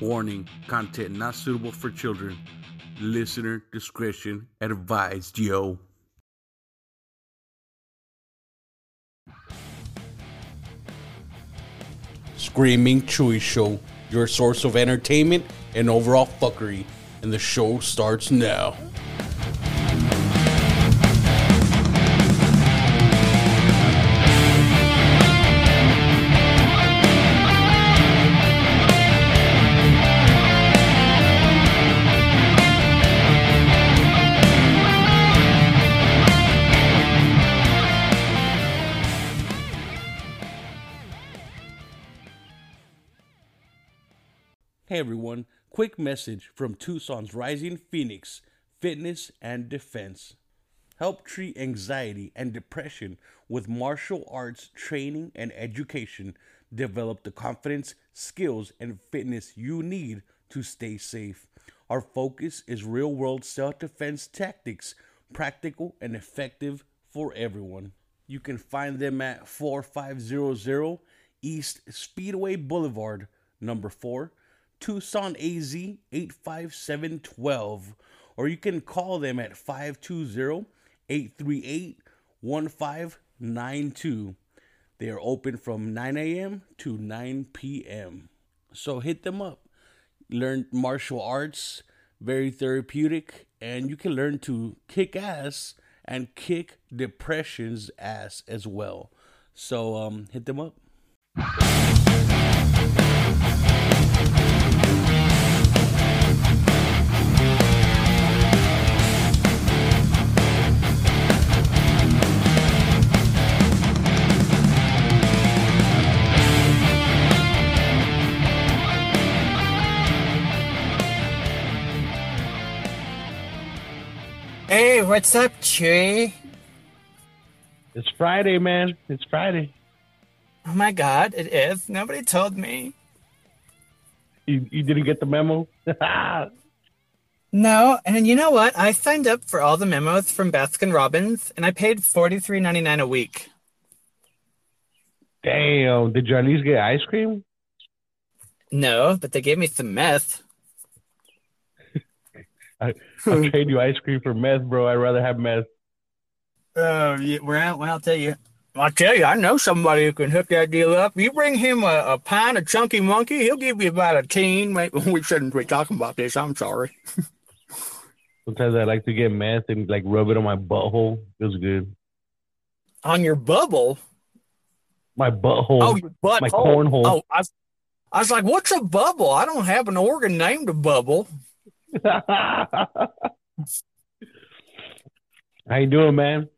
Warning content not suitable for children. Listener discretion advised, yo. Screaming Chuy Show, your source of entertainment and overall fuckery. And the show starts now. Hey everyone, quick message from Tucson's Rising Phoenix Fitness and Defense. Help treat anxiety and depression with martial arts training and education. Develop the confidence, skills, and fitness you need to stay safe. Our focus is real world self defense tactics, practical and effective for everyone. You can find them at 4500 East Speedway Boulevard, number 4. Tucson AZ 85712, or you can call them at 520 838 1592. They are open from 9 a.m. to 9 p.m. So hit them up. Learn martial arts, very therapeutic, and you can learn to kick ass and kick depression's ass as well. So um, hit them up. Hey, what's up, Chuy? It's Friday, man. It's Friday. Oh my god, it is. Nobody told me. You, you didn't get the memo? No, and you know what? I signed up for all the memos from Baskin Robbins, and I paid forty three ninety nine a week. Damn. Did you at least get ice cream? No, but they gave me some meth. I, I'll trade you ice cream for meth, bro. I'd rather have meth. Oh, yeah, well, well, I'll tell you. I'll tell you, I know somebody who can hook that deal up. You bring him a, a pint of chunky monkey, he'll give you about a teen. We shouldn't be talking about this. I'm sorry. Sometimes I like to get meth and like rub it on my butthole. Feels good. On your bubble? My butthole. Oh, your butt My cornhole. Oh, I I was like, what's a bubble? I don't have an organ named a bubble. How you doing, man?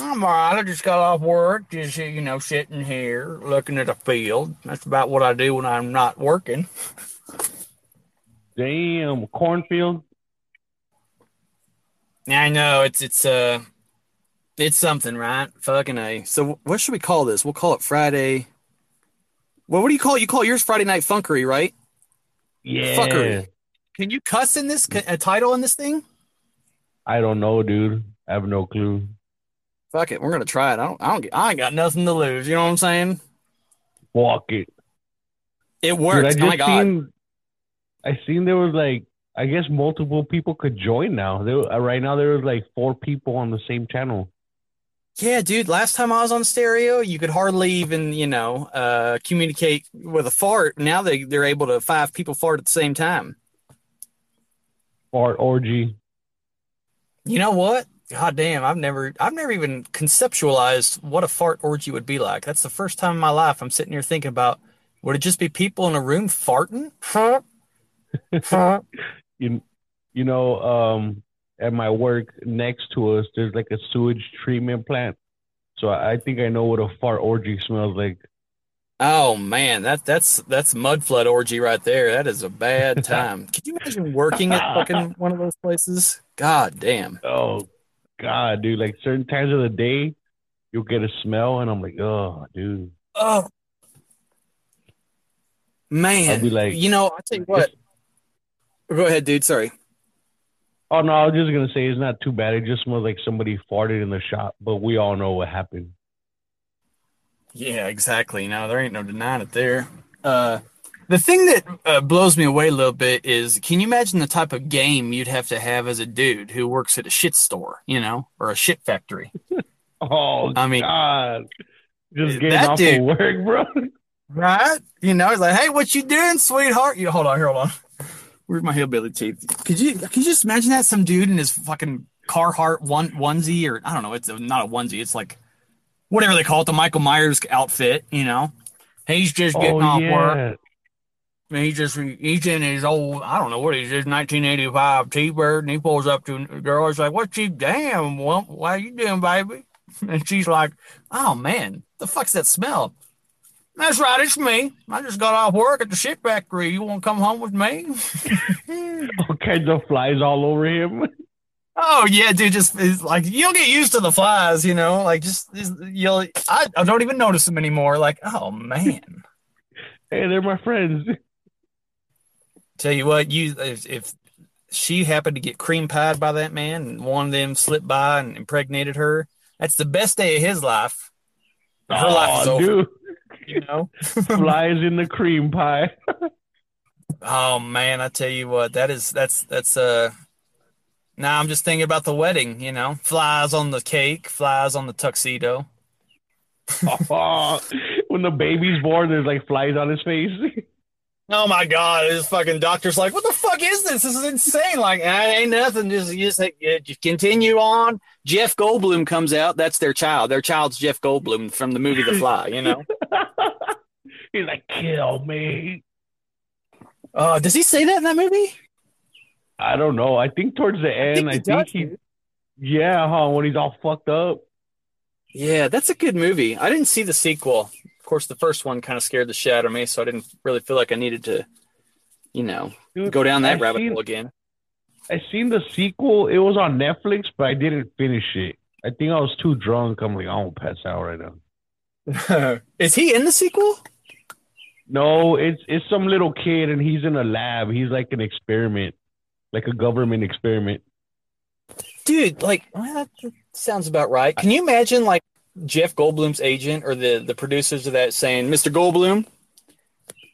I'm all right. I just got off work, just, you know, sitting here looking at a field. That's about what I do when I'm not working. Damn, cornfield. Yeah, I know it's it's uh it's something, right? Fucking a. So what should we call this? We'll call it Friday. Well, what do you call it? You call yours Friday Night Funkery, right? Yeah. Fuckery. Can you cuss in this a title in this thing? I don't know, dude. I have no clue. Fuck it, we're gonna try it. I don't. I don't. get- I ain't got nothing to lose. You know what I'm saying? Fuck it. It Dude, worked. I just oh my god. seen. I seen there was like, I guess multiple people could join now. There, uh, right now there was like four people on the same channel. Yeah, dude. Last time I was on stereo, you could hardly even, you know, uh, communicate with a fart. Now they they're able to five people fart at the same time. Fart orgy. You know what? God damn, I've never I've never even conceptualized what a fart orgy would be like. That's the first time in my life I'm sitting here thinking about would it just be people in a room farting? You, you know, um, at my work next to us, there's like a sewage treatment plant. So I I think I know what a fart orgy smells like. Oh man, that that's that's mud flood orgy right there. That is a bad time. Could you imagine working at fucking one of those places? God damn. Oh God, dude! Like certain times of the day, you'll get a smell, and I'm like, oh, dude. Oh man. I'll be like- you know, I tell you what. Go ahead, dude. Sorry. Oh no, I was just gonna say it's not too bad. It just smells like somebody farted in the shop, but we all know what happened. Yeah, exactly. No, there ain't no denying it there. Uh, The thing that uh, blows me away a little bit is, can you imagine the type of game you'd have to have as a dude who works at a shit store, you know, or a shit factory? Oh, I mean, God. Just getting that off dude- of work, bro. Right? You know, he's like, "Hey, what you doing, sweetheart?" You hold on, here, hold on. Where's my hillbilly teeth? Could you could you just imagine that some dude in his fucking Carhartt one onesie or I don't know, it's not a onesie, it's like whatever they call it, the Michael Myers outfit. You know, he's just getting oh, off yeah. work. He just he's in his old I don't know what he's his 1985 T-Bird, and he pulls up to a girl. He's like, "What you damn? Well, why you doing, baby?" And she's like, "Oh man, the fuck's that smell?" That's right, it's me. I just got off work at the shit factory. You want to come home with me? okay, the flies all over him. Oh yeah, dude. Just it's like you'll get used to the flies, you know. Like just just- you'll. I, I don't even notice them anymore. Like oh man. Hey, they're my friends. Tell you what, you if, if she happened to get cream pied by that man and one of them slipped by and impregnated her, that's the best day of his life. Her life is oh, over. dude. You know. Flies in the cream pie. Oh man, I tell you what, that is that's that's uh now I'm just thinking about the wedding, you know. Flies on the cake, flies on the tuxedo. When the baby's born, there's like flies on his face. Oh my god, this fucking doctor's like, what the fuck is this? This is insane. Like, "Ah, ain't nothing. Just you just, just continue on. Jeff Goldblum comes out. That's their child. Their child's Jeff Goldblum from the movie The Fly. You know. He's like, kill me. Uh, does he say that in that movie? I don't know. I think towards the end, I think, does, he, yeah, huh? When he's all fucked up. Yeah, that's a good movie. I didn't see the sequel. Of course, the first one kind of scared the shit out of me, so I didn't really feel like I needed to, you know, Dude, go down that I've rabbit seen- hole again. I seen the sequel. It was on Netflix, but I didn't finish it. I think I was too drunk. I'm like, I won't pass out right now. Is he in the sequel? No, it's it's some little kid and he's in a lab. He's like an experiment, like a government experiment. Dude, like well, that sounds about right. Can you imagine like Jeff Goldblum's agent or the the producers of that saying, "Mr. Goldblum,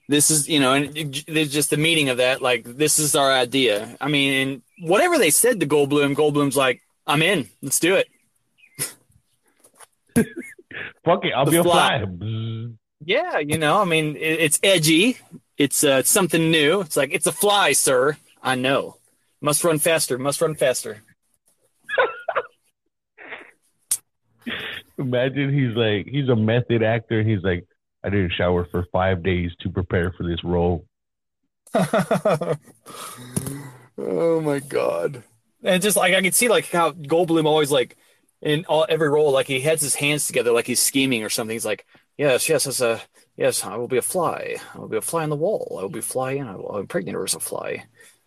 this is you know," and there's just the meeting of that. Like, this is our idea. I mean, and whatever they said to Goldblum, Goldblum's like, "I'm in. Let's do it." Fuck it, I'll The be a fly. fly. Yeah, you know, I mean, it, it's edgy. It's uh, it's something new. It's like it's a fly, sir. I know. Must run faster. Must run faster. Imagine he's like he's a method actor he's like, I didn't shower for five days to prepare for this role. oh my god! And just like I can see, like how Goldblum always like in all every role, like he has his hands together, like he's scheming or something. He's like, "Yes, yes, as a yes, I will be a fly. I will be a fly on the wall. I will be flying. I will impregnate her as a fly.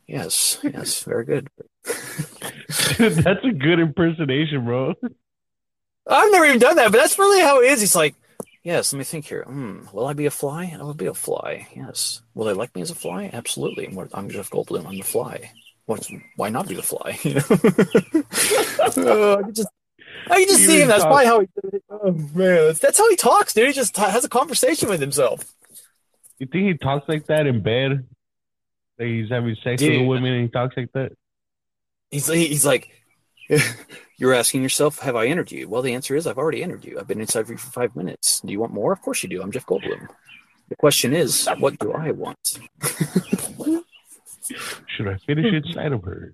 Yes, yes, very good. That's a good impersonation, bro. I've never even done that, but that's really how it is. He's like, yes, let me think here. Hmm, will I be a fly? I will be a fly. Yes. Will they like me as a fly? Absolutely. I'm Jeff Goldblum. I'm the fly. What? Why not be the fly? You know? Uh, I can just, I can just see him. That's talk- probably how he. Oh man, that's, that's how he talks, dude. He just t- has a conversation with himself. You think he talks like that in bed? Like he's having sex Dude. with women and he talks like that? He's he's like, you're asking yourself, have I entered you? Well, the answer is I've already entered you. I've been inside of you for five minutes. Do you want more? Of course you do. I'm Jeff Goldblum. The question is, what do I want? Should I finish inside of her?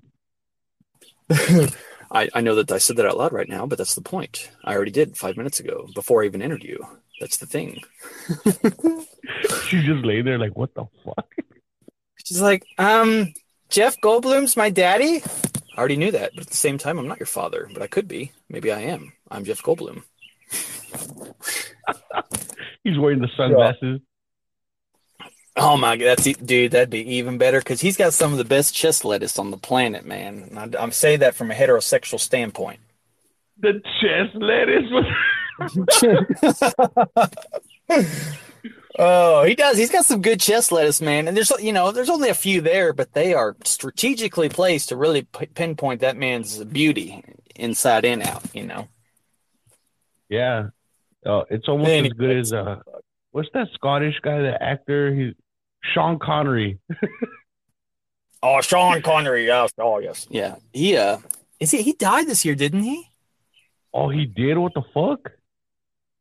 I, I know that I said that out loud right now, but that's the point. I already did five minutes ago before I even entered you. That's the thing. She just lay there like, what the fuck? She's like, um, Jeff Goldblum's my daddy. I already knew that, but at the same time, I'm not your father, but I could be. Maybe I am. I'm Jeff Goldblum. He's wearing the sunglasses. Oh my god, that's dude. That'd be even better because he's got some of the best chest lettuce on the planet, man. And I, I'm saying that from a heterosexual standpoint. The chest lettuce. oh, he does. He's got some good chest lettuce, man. And there's you know there's only a few there, but they are strategically placed to really p- pinpoint that man's beauty inside and out. You know. yeah. Uh, it's almost as good as uh what's that Scottish guy, the actor? He's Sean Connery. Oh, Sean Connery. Yes. Oh, yes. Yeah. He uh, is he? He died this year, didn't he? Oh, he did. What the fuck?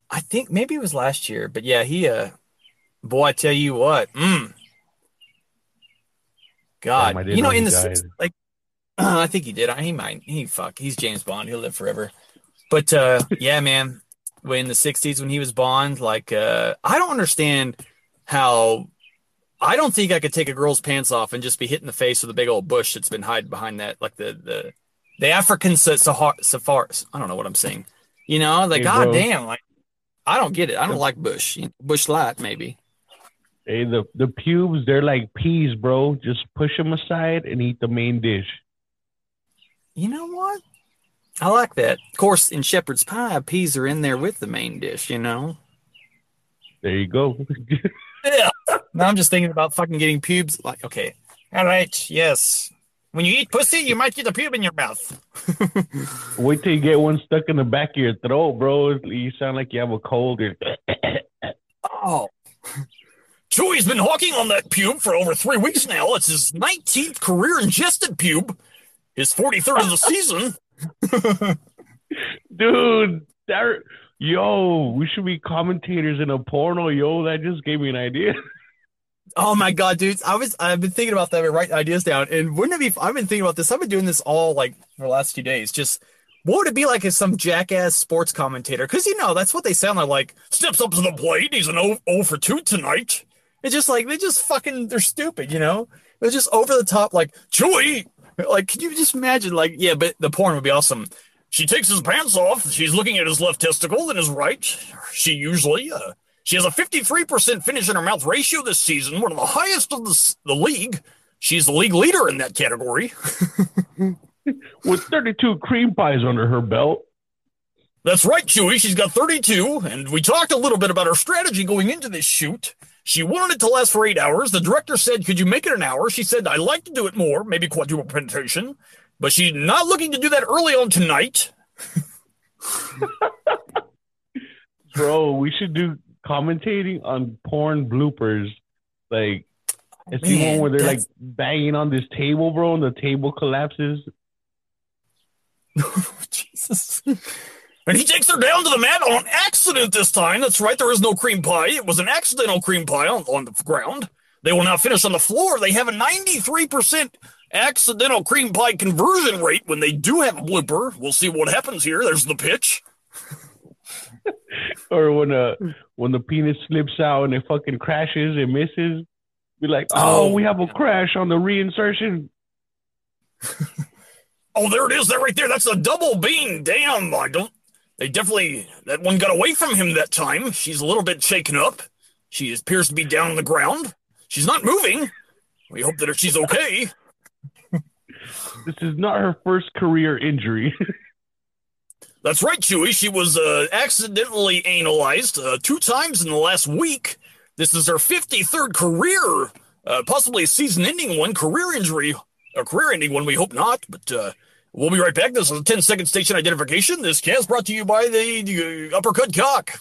I think maybe it was last year, but yeah, he uh, boy, I tell you what, mm. God, Damn, you know, in the died. like, I think he did. He might. He fuck. He's James Bond. He'll live forever. But uh, yeah, man, when in the '60s when he was Bond, like, uh, I don't understand how. I don't think I could take a girl's pants off and just be hit in the face with a big old bush that's been hiding behind that, like the the the African Sa- Sahar I don't know what I'm saying. You know, like, Hey, god bro. damn, like, I don't get it. I don't like bush. Bush light, maybe. Hey, the the pubes, they're like peas, bro. Just push them aside and eat the main dish. You know what? I like that. Of course, in shepherd's pie, peas are in there with the main dish. You know. There you go. Yeah. now I'm just thinking about fucking getting pubes. Like, okay, all right, yes. When you eat pussy, you might get a pube in your mouth. Wait till you get one stuck in the back of your throat, bro. You sound like you have a cold. Or... Oh. Chuy's been hawking on that pube for over three weeks now. It's his 19th career ingested pube, his 43rd of the season. Dude, that, yo, we should be commentators in a porno, yo. That just gave me an idea. Oh my god, dudes! I was I've been thinking about that. I've been writing ideas down, and wouldn't it be? I've been thinking about this. I've been doing this all like for the last few days. Just what would it be like as some jackass sports commentator? Because you know that's what they sound like. Like steps up to the plate. He's an 0, 0 for two tonight. It's just like they just fucking they're stupid. You know, they're just over the top. Like Chuy, like can you just imagine? Like yeah, but the porn would be awesome. She takes his pants off. She's looking at his left testicle and his right. She usually uh, she has a 53% finish in her mouth ratio this season, one of the highest of the, the league. She's the league leader in that category. With 32 cream pies under her belt. That's right, Chuy. She's got 32, and we talked a little bit about her strategy going into this shoot. She wanted it to last for eight hours. The director said, Could you make it an hour? She said, I'd like to do it more, maybe quadruple penetration, but she's not looking to do that early on tonight. Bro, we should do commentating on porn bloopers. Like, I see Man, one where they're like banging on this table, bro, and the table collapses. Jesus. And he takes her down to the mat on accident this time. That's right, there is no cream pie. It was an accidental cream pie on, on the ground. They will now finish on the floor. They have a 93% accidental cream pie conversion rate when they do have a blooper. We'll see what happens here. There's the pitch. Or when uh when the penis slips out and it fucking crashes and misses. Be like, oh, Oh. we have a crash on the reinsertion. Oh, there it is. That right there. That's a double bean. Damn. I don't. They definitely. That one got away from him that time. She's a little bit shaken up. She appears to be down on the ground. She's not moving. We hope that she's okay. This is not her first career injury. That's right, Chuy. She was uh, accidentally analyzed uh, two times in the last week. This is her 53rd career, uh, possibly a season-ending one, career injury, a career-ending one. We hope not, but uh, we'll be right back. This is a 10-second station identification. This cast brought to you by the uh, Uppercut Cock.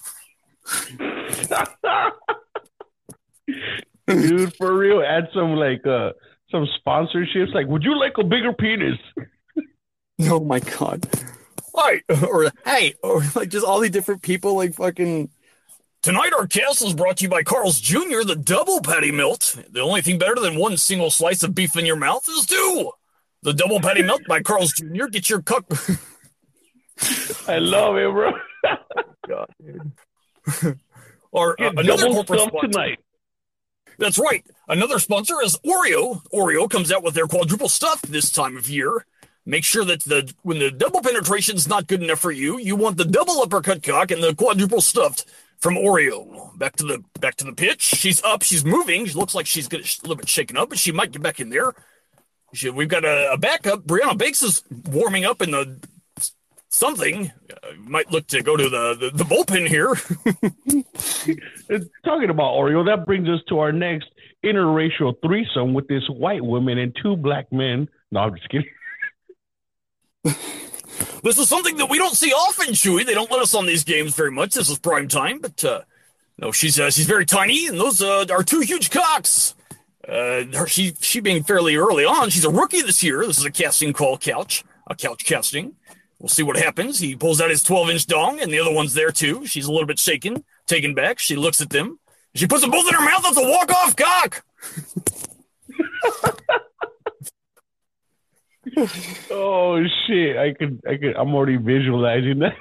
Dude, for real, add some like uh some sponsorships. Like, would you like a bigger penis? Oh my god. Right. Or hey, or like just all these different people like fucking Tonight our cast is brought to you by Carl's Jr., the double patty melt. The only thing better than one single slice of beef in your mouth is two. The double patty melt by Carl's Jr. Get your cup. I love it, bro. or uh, another corporate sponsor. tonight. That's right. Another sponsor is Oreo. Oreo comes out with their quadruple stuff this time of year. Make sure that the when the double penetration's not good enough for you, you want the double uppercut cock and the quadruple stuffed from Oreo. Back to the back to the pitch. She's up. She's moving. She looks like she's getting a little bit shaken up, but she might get back in there. We've got a, a backup. Brianna Bakes is warming up in the something. Uh, might look to go to the the, the bullpen here. Talking about Oreo, that brings us to our next interracial threesome with this white woman and two black men. No, I'm just kidding. This is something that we don't see often, Chuy. They don't let us on these games very much. This is prime time, but uh, no, she's uh, she's very tiny, and those uh, are two huge cocks. Uh, her, she she being fairly early on. She's a rookie this year. This is a casting call couch, a couch casting. We'll see what happens. He pulls out his 12 inch dong, and the other one's there too. She's a little bit shaken, taken back. She looks at them. She puts them both in her mouth. That's a walk off cock. oh shit! I could, I could. I'm already visualizing that.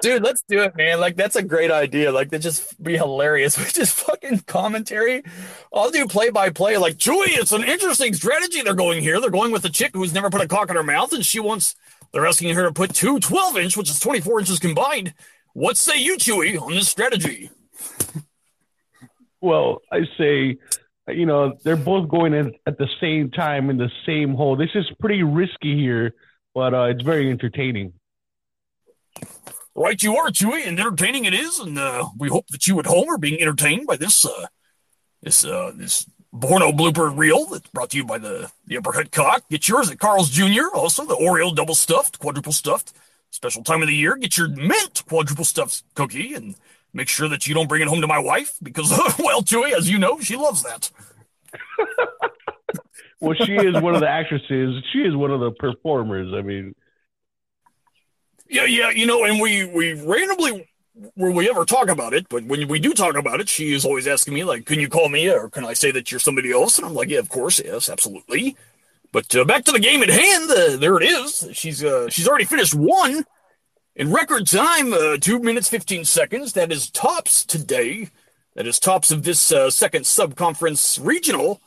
Dude, let's do it, man. Like that's a great idea. Like that just be hilarious. We just fucking commentary. I'll do play by play. Like Chuy, it's an interesting strategy they're going here. They're going with a chick who's never put a cock in her mouth, and she wants. They're asking her to put two 12 inch, which is 24 inches combined. What say you, Chuy, on this strategy? Well, I say, you know, they're both going in at the same time in the same hole. This is pretty risky here, but uh, it's very entertaining. Right, you are, Chuy, and entertaining it is, and uh, we hope that you at home are being entertained by this uh, this uh, this Porno blooper reel that's brought to you by the the Uppercut Cock. Get yours at Carl's Jr. Also, the Oreo double stuffed, quadruple stuffed, special time of the year. Get your mint quadruple stuffed cookie, and make sure that you don't bring it home to my wife because, well, Chuy, as you know, she loves that. well, she is one of the actresses. She is one of the performers. I mean. Yeah, yeah, you know, and we we randomly will we ever talk about it, but when we do talk about it, she is always asking me like, "Can you call me, or can I say that you're somebody else?" And I'm like, "Yeah, of course, yes, absolutely." But uh, back to the game at hand. Uh, there it is. She's uh, she's already finished one in record time, uh, two minutes fifteen seconds. That is tops today. That is tops of this uh, second sub-conference regional.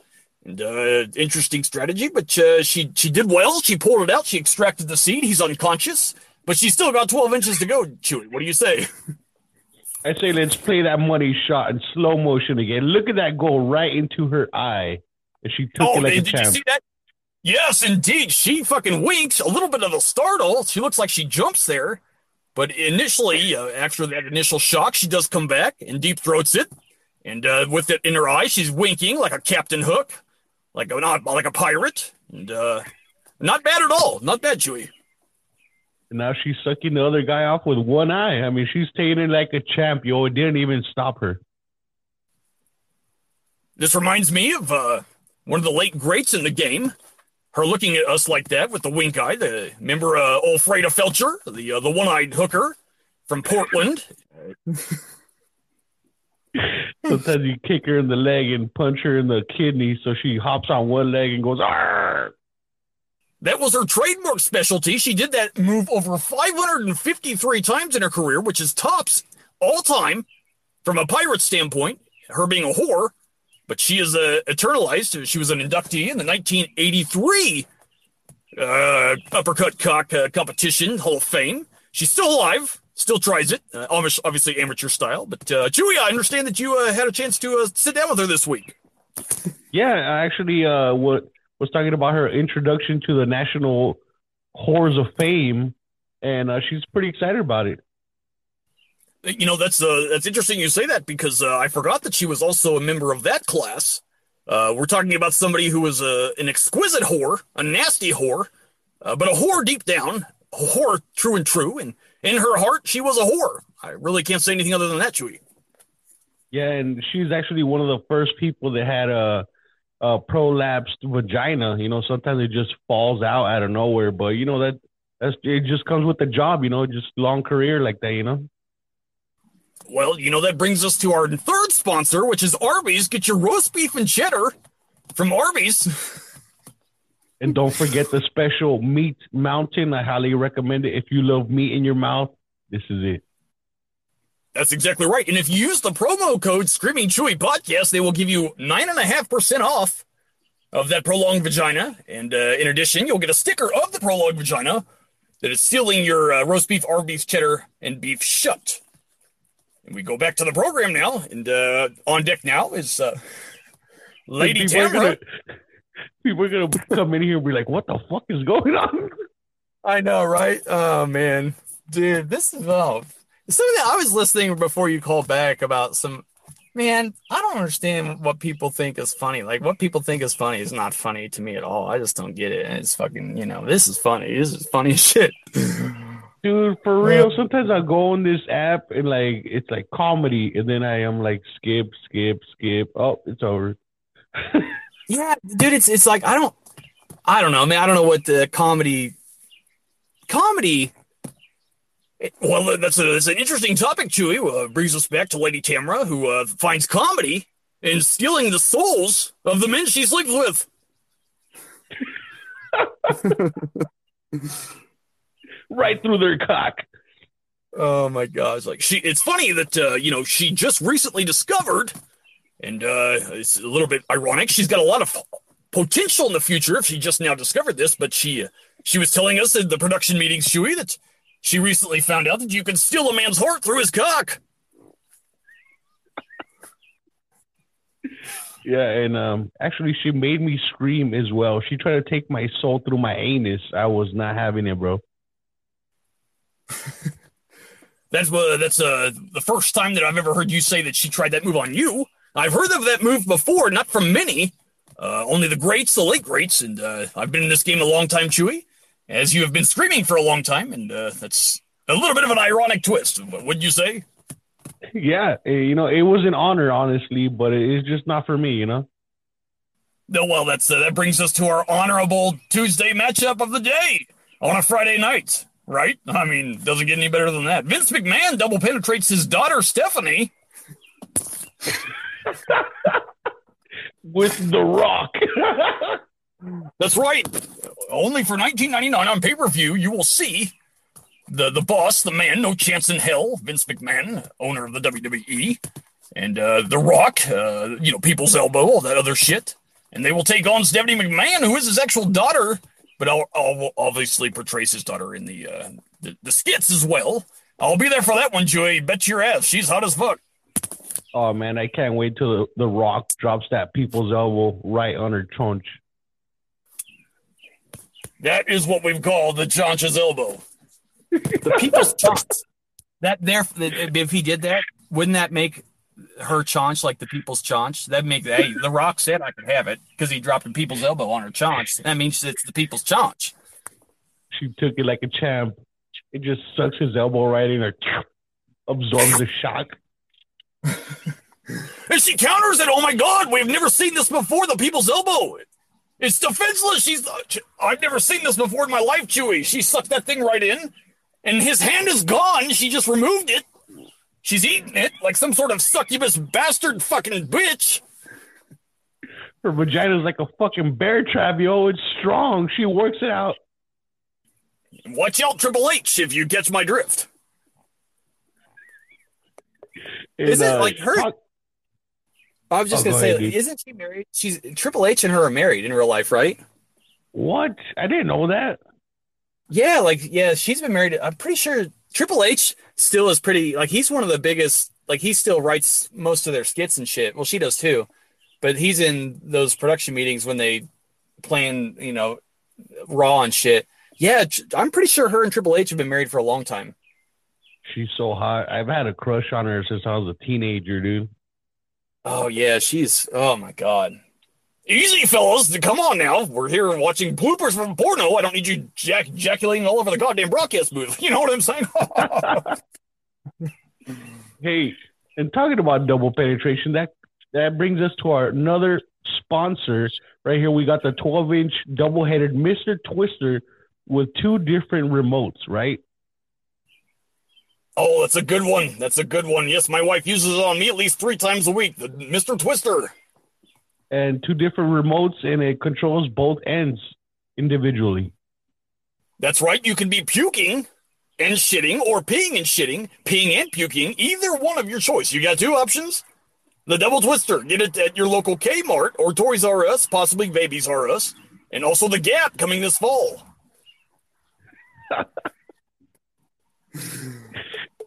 And uh, interesting strategy, but she she did well. She pulled it out. She extracted the seed. He's unconscious. But she's still got 12 inches to go, Chuy. What do you say? I say let's play that money shot in slow motion again. Look at that go right into her eye. And she took oh, it like did a champ. you see that? Yes, indeed. She fucking winks. A little bit of a startle. She looks like she jumps there. But initially, uh, after that initial shock, she does come back and deep throats it. And uh, with it in her eye, she's winking like a Captain Hook, like a, not like a pirate. And uh, not bad at all. Not bad, Chuy. And now she's sucking the other guy off with one eye. I mean, she's taking it like a champ, yo. It didn't even stop her. This reminds me of uh, one of the late greats in the game. Her looking at us like that with the wink eye. The remember uh, old Freda Felcher, the uh, the one-eyed hooker from Portland. Sometimes you kick her in the leg and punch her in the kidney, so she hops on one leg and goes, Arr! That was her trademark specialty. She did that move over 553 times in her career, which is tops all time from a pirate standpoint, her being a whore. But she is uh, eternalized. She was an inductee in the 1983 uh, Uppercut Cock uh, Competition Hall of Fame. She's still alive, still tries it, uh, obviously amateur style. But uh, Chuy, I understand that you uh, had a chance to uh, sit down with her this week. Yeah, actually, uh, was talking about her introduction to the National Whores of Fame, and uh, she's pretty excited about it. You know, that's uh, that's interesting you say that because uh, I forgot that she was also a member of that class. Uh, we're talking about somebody who was uh, an exquisite whore, a nasty whore, uh, but a whore deep down, a whore true and true, and in her heart, she was a whore. I really can't say anything other than that, Chuy. Yeah, and she's actually one of the first people that had a uh, prolapsed vagina. You know, sometimes it just falls out out of nowhere, but you know that that's it just comes with the job. You know, just long career like that. You know. Well, you know that brings us to our third sponsor, which is Arby's. Get your roast beef and cheddar from Arby's. and don't forget the special meat mountain. I highly recommend it. If you love meat in your mouth, this is it. That's exactly right. And if you use the promo code Screaming Chuy Podcast, they will give you nine and a half percent off of that prolonged vagina. And uh, in addition, you'll get a sticker of the prolonged vagina that is sealing your uh, roast beef, Arby's, cheddar, and beef shut. And we go back to the program now, and uh, on deck now is uh, Lady people Tamara. Are gonna, people are gonna come in here and be like, "What the fuck is going on?" I know, right? Oh man, dude, this is oh, Something I was listening before you called back about some man, I don't understand what people think is funny. Like what people think is funny is not funny to me at all. I just don't get it. And it's fucking, you know, this is funny. This is funny shit. Dude, for real, sometimes I go on this app and like it's like comedy and then I am like skip, skip, skip. Oh, it's over. Yeah, dude, it's it's like I don't, I don't know, man. I don't know what the comedy, comedy. Well, that's a that's an interesting topic, Chuy. Uh, brings us back to Lady Tamra, who uh, finds comedy in stealing the souls of the men she sleeps with. right through their cock. Oh my gosh! Like she, it's funny that uh, you know she just recently discovered, and uh, it's a little bit ironic. She's got a lot of potential in the future if she just now discovered this. But she, uh, she was telling us in the production meetings, Chuy, that she recently found out that you can steal a man's heart through his cock. Yeah, and um, actually, she made me scream as well. She tried to take my soul through my anus. I was not having it, bro. That's uh, that's uh, the first time that I've ever heard you say that she tried that move on you. I've heard of that move before, not from many, uh, only the greats, the late greats, and uh, I've been in this game a long time, Chuy, as you have been screaming for a long time, and uh, that's a little bit of an ironic twist. What Wouldn't you say? Yeah, eh, you know, it was an honor, honestly, but it's just not for me, you know. No, well, that's uh, that brings us to our honorable Tuesday matchup of the day on a Friday night right? I mean, doesn't get any better than that. Vince McMahon double penetrates his daughter Stephanie with The Rock. That's right. Only for 19.99 on pay per view, you will see the the boss, the man, no chance in hell, Vince McMahon, owner of the WWE, and uh, The Rock, uh, you know, People's Elbow, all that other shit, and they will take on Stephanie McMahon, who is his actual daughter but I'll, I'll obviously portrays his daughter in the, uh, the the skits as well. I'll be there for that one, Joey. Bet your ass, she's hot as fuck. Oh man, I can't wait till the, Rock drops that people's elbow right on her chaunch. That is what we've called the chaunch's elbow. the people's chaunch. That there, if he did that, wouldn't that make her chaunch like the people's chaunch. That make hey, the Rock said I could have it because he dropped the people's elbow on her chaunch. That means it's the people's chaunch. She took it like a champ. It just sucks his elbow right in there, absorbs the shock. and she counters it. Oh my God, we've never seen this before. The people's elbow. It's defenseless. She's. I've never seen this before in my life, Chuy. She sucked that thing right in, and his hand is gone. She just removed it. She's eating it like some sort of succubus bastard fucking bitch. Her vagina's like a fucking bear trap, yo. It's strong. She works it out. Watch out, Triple H, if you catch my drift. Is it uh, like her? Talk- I was just oh, gonna go say, ahead, isn't she married? She's Triple H and her are married in real life, right? What? I didn't know that. Yeah, like yeah, she's been married. I'm pretty sure Triple H still is pretty like he's one of the biggest like he still writes most of their skits and shit. Well, she does too, but he's in those production meetings when they plan, you know, Raw and shit. Yeah, I'm pretty sure her and Triple H have been married for a long time. She's so hot. I've had a crush on her since I was a teenager, dude. Oh yeah, she's oh my god. Easy, fellas. Come on now. We're here watching bloopers from porno. I don't need you jack- ejaculating all over the goddamn broadcast booth. You know what I'm saying? hey, and talking about double penetration, that that brings us to our another sponsor right here. We got the 12 inch double headed Mr. Twister with two different remotes, right? Oh, that's a good one. That's a good one. Yes, my wife uses it on me at least three times a week. The Mr. Twister and two different remotes, and it controls both ends individually. That's right. You can be puking and shitting, or peeing and shitting, peeing and puking, either one of your choice. You got two options. The Double Twister, get it at your local Kmart or Toys R Us, possibly Babies R Us, and also the Gap coming this fall.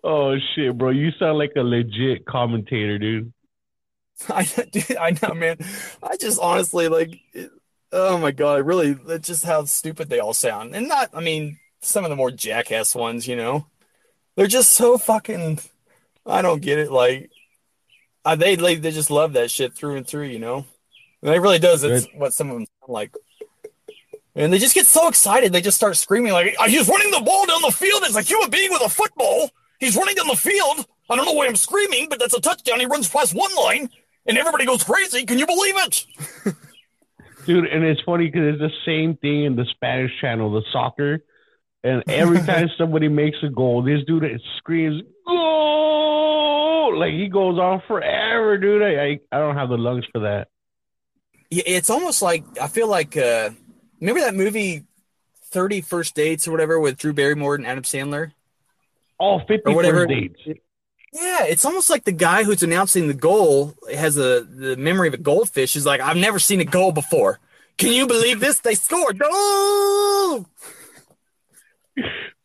oh shit, bro! You sound like a legit commentator, dude. I, dude, I know, man. I just honestly like, oh my god, really, that's just how stupid they all sound. And not, I mean, some of the more jackass ones, you know, they're just so fucking. I don't get it. Like, uh, they they they just love that shit through and through, you know. And it really does. It's what some of them sound like. And they just get so excited, they just start screaming like, "He's running the ball down the field as a human being with a football. He's running down the field. I don't know why I'm screaming, but that's a touchdown. He runs past one line." and everybody goes crazy. Can you believe it? dude. And it's funny because it's the same thing in the Spanish channel, the soccer. And every time somebody makes a goal, this dude screams "goal!" Like he goes on forever, dude. I I, I don't have the lungs for that. Yeah, it's almost like I feel like uh remember that movie 30 First Dates or whatever with Drew Barrymore and Adam Sandler? All 50 Or whatever. dates. Yeah, it's almost like the guy who's announcing the goal has a the memory of a goldfish. Is like, I've never seen a goal before. Can you believe this? They scored. No!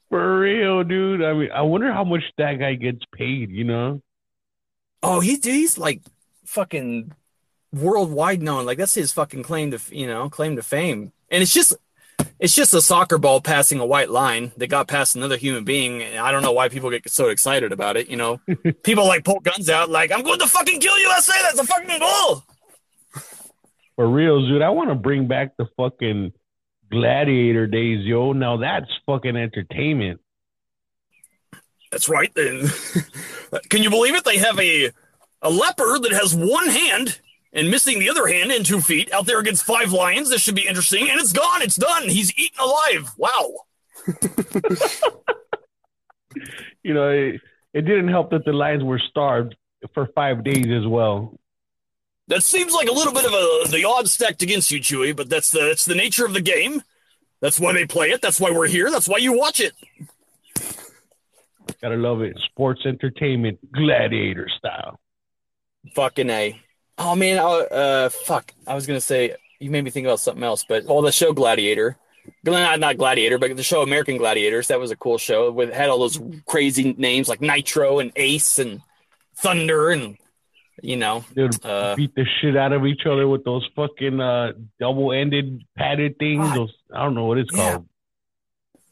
For real, dude. I mean, I wonder how much that guy gets paid, you know? Oh, he he's like fucking worldwide known. Like that's his fucking claim to you know claim to fame. And it's just it's just a soccer ball passing a white line that got past another human being. And I don't know why people get so excited about it. You know, people like pull guns out like I'm going to fucking kill USA. That's a fucking goal. For real, dude. I want to bring back the fucking gladiator days, yo. Now that's fucking entertainment. That's right. Then, can you believe it? They have a a leopard that has one hand and missing the other hand and two feet out there against five lions. This should be interesting. And it's gone. It's done. He's eaten alive. Wow. You know, it, it didn't help that the lions were starved for five days as well. That seems like a little bit of a the odds stacked against you, Chuy, but that's the that's the nature of the game. That's why they play it. That's why we're here. That's why you watch it. Gotta love it. Sports entertainment, gladiator style. Fucking a. Oh man, uh, uh, fuck. I was gonna say you made me think about something else, but oh, the show Gladiator. Not, not Gladiator, but the show American Gladiators. That was a cool show. With had all those crazy names like Nitro and Ace and Thunder and you know. Dude, Uh, beat the shit out of each other with those fucking uh, double-ended padded things. Those I don't know what it's Yeah. called.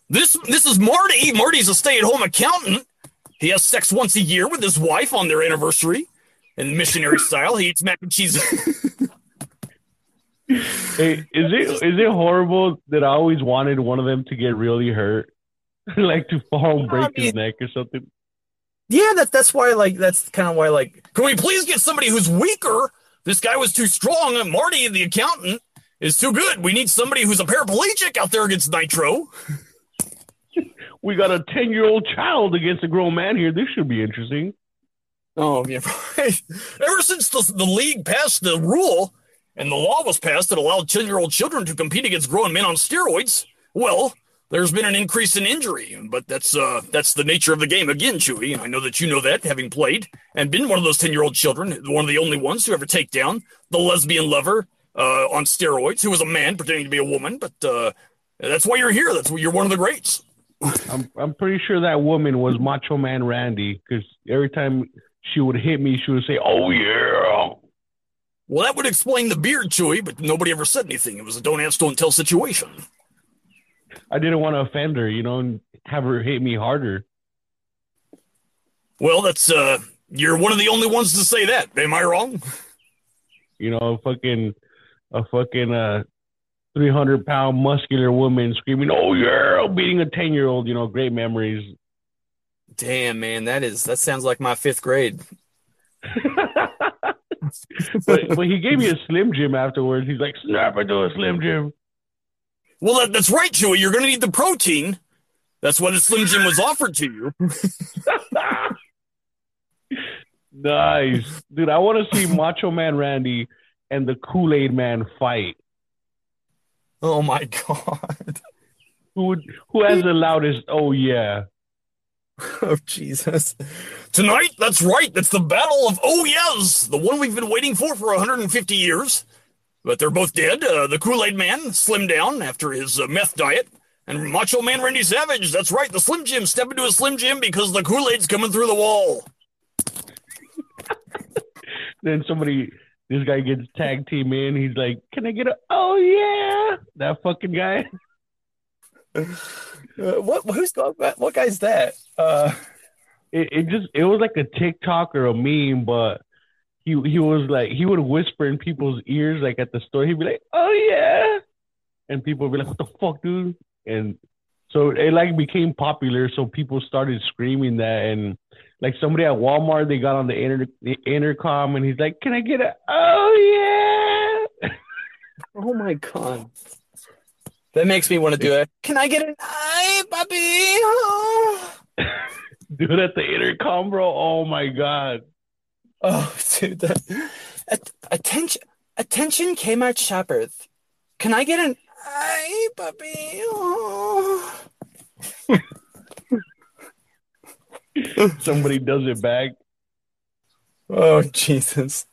This this is Marty. Marty's a stay-at-home accountant. He has sex once a year with his wife on their anniversary. In missionary style, he eats mac and cheese. Hey, is it is it horrible that I always wanted one of them to get really hurt, like to fall and break I his neck or something? Yeah, that's that's why like that's kind of why like can we please get somebody who's weaker? This guy was too strong, and Marty, the accountant, is too good. We need somebody who's a paraplegic out there against Nitro. We got a ten year old child against a grown man here. This should be interesting. Oh yeah. Ever since the, the league passed the rule and the law was passed that allowed ten year old children to compete against grown men on steroids, well, there's been an increase in injury. But that's uh that's the nature of the game again, Chuy. And I know that you know that, having played and been one of those ten year old children, one of the only ones to ever take down the lesbian lover uh, on steroids, who was a man pretending to be a woman. But uh, that's why you're here. That's why you're one of the greats. I'm I'm pretty sure that woman was Macho Man Randy because every time she would hit me, she would say, "Oh yeah." Well, that would explain the beard, Chuy, but nobody ever said anything. It was a don't ask, don't tell situation. I didn't want to offend her, you know, and have her hit me harder. Well, that's uh you're one of the only ones to say that. Am I wrong? You know, a fucking a fucking uh, three hundred pound muscular woman screaming, "Oh yeah!" beating a ten year old. You know, great memories. Damn, man, that is that sounds like my fifth grade. but but he gave me a Slim Jim afterwards. He's like, "Snap into a Slim Jim." Well, that, that's right, Chuy. You're gonna need the protein. That's why the Slim Jim was offered to you. nice, dude. I want to see Macho Man Randy and the Kool Aid Man fight. Oh my god. Who would, who has the loudest? Oh yeah. Oh Jesus. Tonight, that's right. That's the battle of Oh Yes, the one we've been waiting for for 150 years. But they're both dead. Uh, the Kool Aid Man slimmed down after his uh, meth diet, and Macho Man Randy Savage. That's right. The Slim Jim step into a Slim Jim because the Kool Aid's coming through the wall. Then somebody, this guy gets tag team in. He's like, "Can I get a? Oh yeah, that fucking guy." Uh, what? Who's what guy's that? Uh, It, it just it was like a TikTok or a meme, but he he was like he would whisper in people's ears like at the store. He'd be like, "Oh yeah," and people would be like, "What the fuck, dude?" And so it like became popular. So people started screaming that, and like somebody at Walmart, they got on the inter the intercom, and he's like, "Can I get a? Oh yeah." Oh my god. That makes me want to do it. Can I get an eye, puppy? Oh. Dude, at the intercom, bro. Oh my god. Oh, dude, that, at, attention, attention, Kmart shoppers. Can I get an eye, puppy? Oh. Somebody does it back. Oh, Jesus.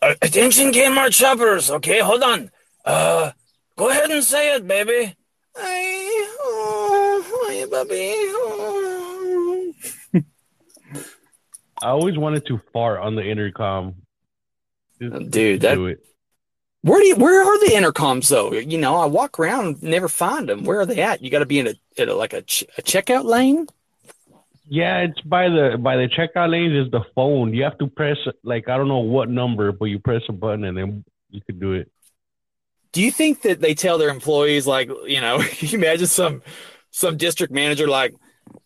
Uh, attention, Kmart shoppers. Okay, hold on. Uh, go ahead and say it, baby. Eye, oh, eye, puppy. Oh. I always wanted to fart on the intercom. Just Dude, that do it. Where do you, where are the intercoms though? You know, I walk around, never find them. Where are they at? You got to be in a, in a like a, ch- a checkout lane. Yeah, it's by the by the checkout lanes is the phone. You have to press like I don't know what number, but you press a button and then you can do it. Do you think that they tell their employees like, you know, you imagine some some district manager like,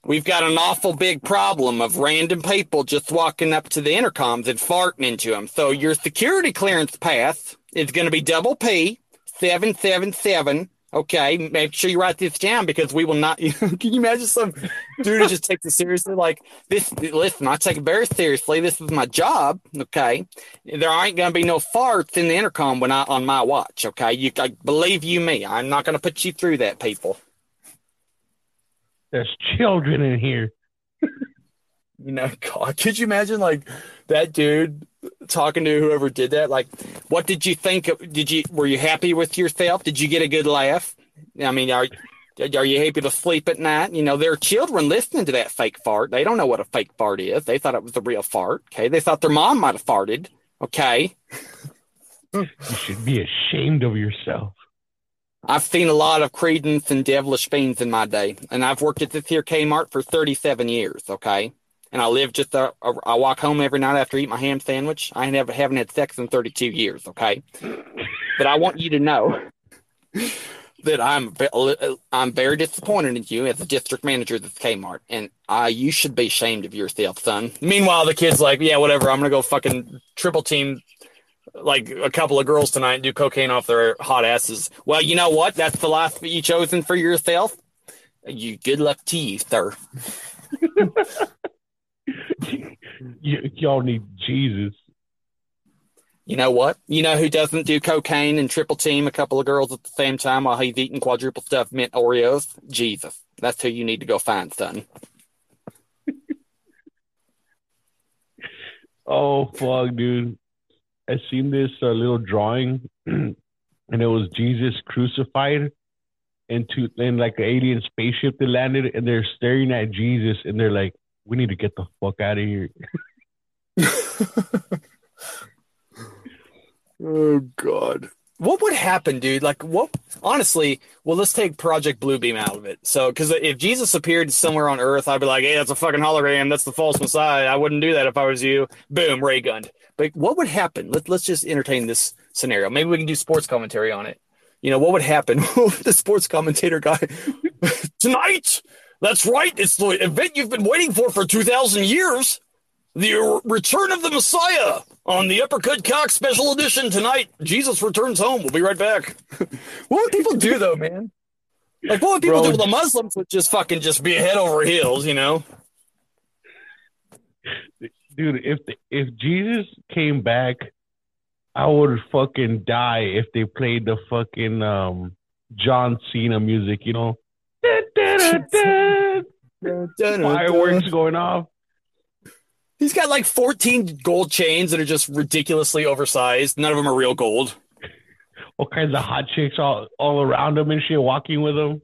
we've got an awful big problem of random people just walking up to the intercoms and farting into them. So your security clearance pass is going to be double P seven seven seven. Okay, make sure you write this down because we will not. can you imagine some dude who just takes it seriously? Like this. Listen, I take it very seriously. This is my job. Okay, there ain't gonna be no farts in the intercom when I on my watch. Okay, you I, believe you me. I'm not gonna put you through that, people. There's children in here. You know, God, could you imagine like that dude talking to whoever did that? Like, what did you think? Of, did you were you happy with yourself? Did you get a good laugh? I mean, are are you happy to sleep at night? You know, there are children listening to that fake fart. They don't know what a fake fart is. They thought it was a real fart. Okay, they thought their mom might have farted. Okay, You should be ashamed of yourself. I've seen a lot of Credence and Devilish Fiends in my day, and I've worked at this here Kmart for 37 years, okay? And I live just, a, a, I walk home every night after I eat my ham sandwich. I never haven't had sex in 32 years, okay? But I want you to know that I'm, I'm very disappointed in you as a district manager of this Kmart, and uh, you should be ashamed of yourself, son. Meanwhile, the kid's like, yeah, whatever. I'm gonna go fucking triple team like a couple of girls tonight and do cocaine off their hot asses. Well, you know what? That's the life that you chosen for yourself. You good luck to you, sir. You, y'all need Jesus. You know what? You know who doesn't do cocaine and triple team a couple of girls at the same time while he's eating quadruple stuffed mint Oreos? Jesus. That's who you need to go find, son. Oh fuck, dude! I seen this uh, little drawing, and it was Jesus crucified into in like an alien spaceship that landed, and they're staring at Jesus, and they're like, "We need to get the fuck out of here." Oh God. What would happen, dude? Like, what? Honestly, well, let's take Project Bluebeam out of it. So, because if Jesus appeared somewhere on Earth, I'd be like, "Hey, that's a fucking hologram. That's the false Messiah." I wouldn't do that if I was you. Boom, ray gunned. But what would happen? Let, let's just entertain this scenario. Maybe we can do sports commentary on it. You know, what would happen? the sports commentator guy tonight. That's right. It's the event you've been waiting for for two thousand years. The return of the Messiah on the Uppercut Cock Special Edition tonight. Jesus returns home. We'll be right back. what would people do though, man? Like, what would people Bro, do? The Muslims would just fucking just be head over heels, you know? Dude, if the, if Jesus came back, I would fucking die if they played the fucking um John Cena music, you know. Fireworks going off. He's got like 14 gold chains that are just ridiculously oversized. None of them are real gold. All kinds of hot chicks all, all around him and shit walking with him.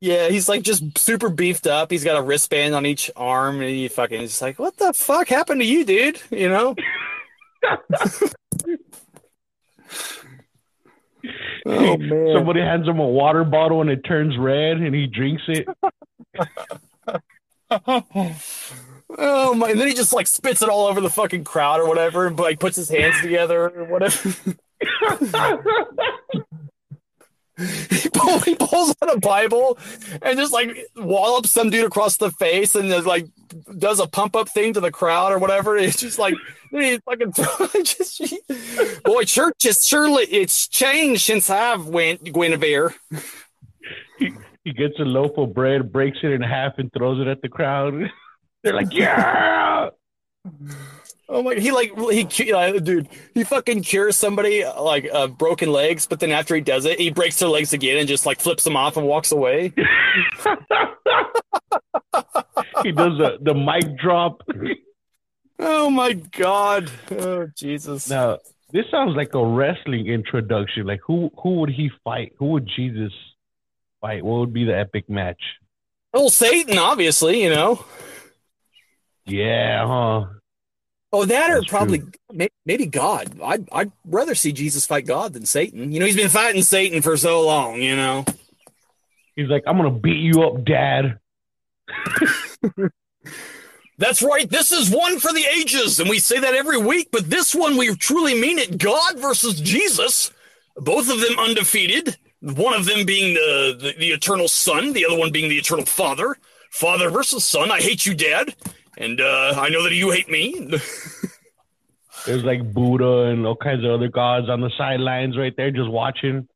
Yeah, he's like just super beefed up. He's got a wristband on each arm, and he fucking is like, "What the fuck happened to you, dude?" You know? oh man! Somebody hands him a water bottle and it turns red and he drinks it. Oh my! And then he just like spits it all over the fucking crowd or whatever, and like puts his hands together or whatever. he, pull, he pulls out a Bible and just like wallops some dude across the face and just like does a pump up thing to the crowd or whatever. It's just like he fucking just boy, church is surely it's changed since I've went Guinevere. He, he gets a loaf of bread, breaks it in half, and throws it at the crowd. They're like, "Yeah!" Oh my! He like he uh, dude. He fucking cures somebody like uh, broken legs, but then after he does it, he breaks their legs again and just like flips them off and walks away. he does the the mic drop. oh my god! Oh Jesus! Now this sounds like a wrestling introduction. Like who who would he fight? Who would Jesus fight? What would be the epic match? Well, Satan, obviously, you know. Yeah, huh? Oh, that or probably may- maybe God. I'd I'd rather see Jesus fight God than Satan. You know, he's been fighting Satan for so long. You know. He's like, I'm gonna beat you up, Dad. That's right. This is one for the ages, and we say that every week. But this one, we truly mean it. God versus Jesus, both of them undefeated. One of them being the, the the eternal Son, the other one being the eternal Father. Father versus Son. I hate you, Dad, and uh, I know that you hate me. There's like Buddha and all kinds of other gods on the sidelines right there, just watching.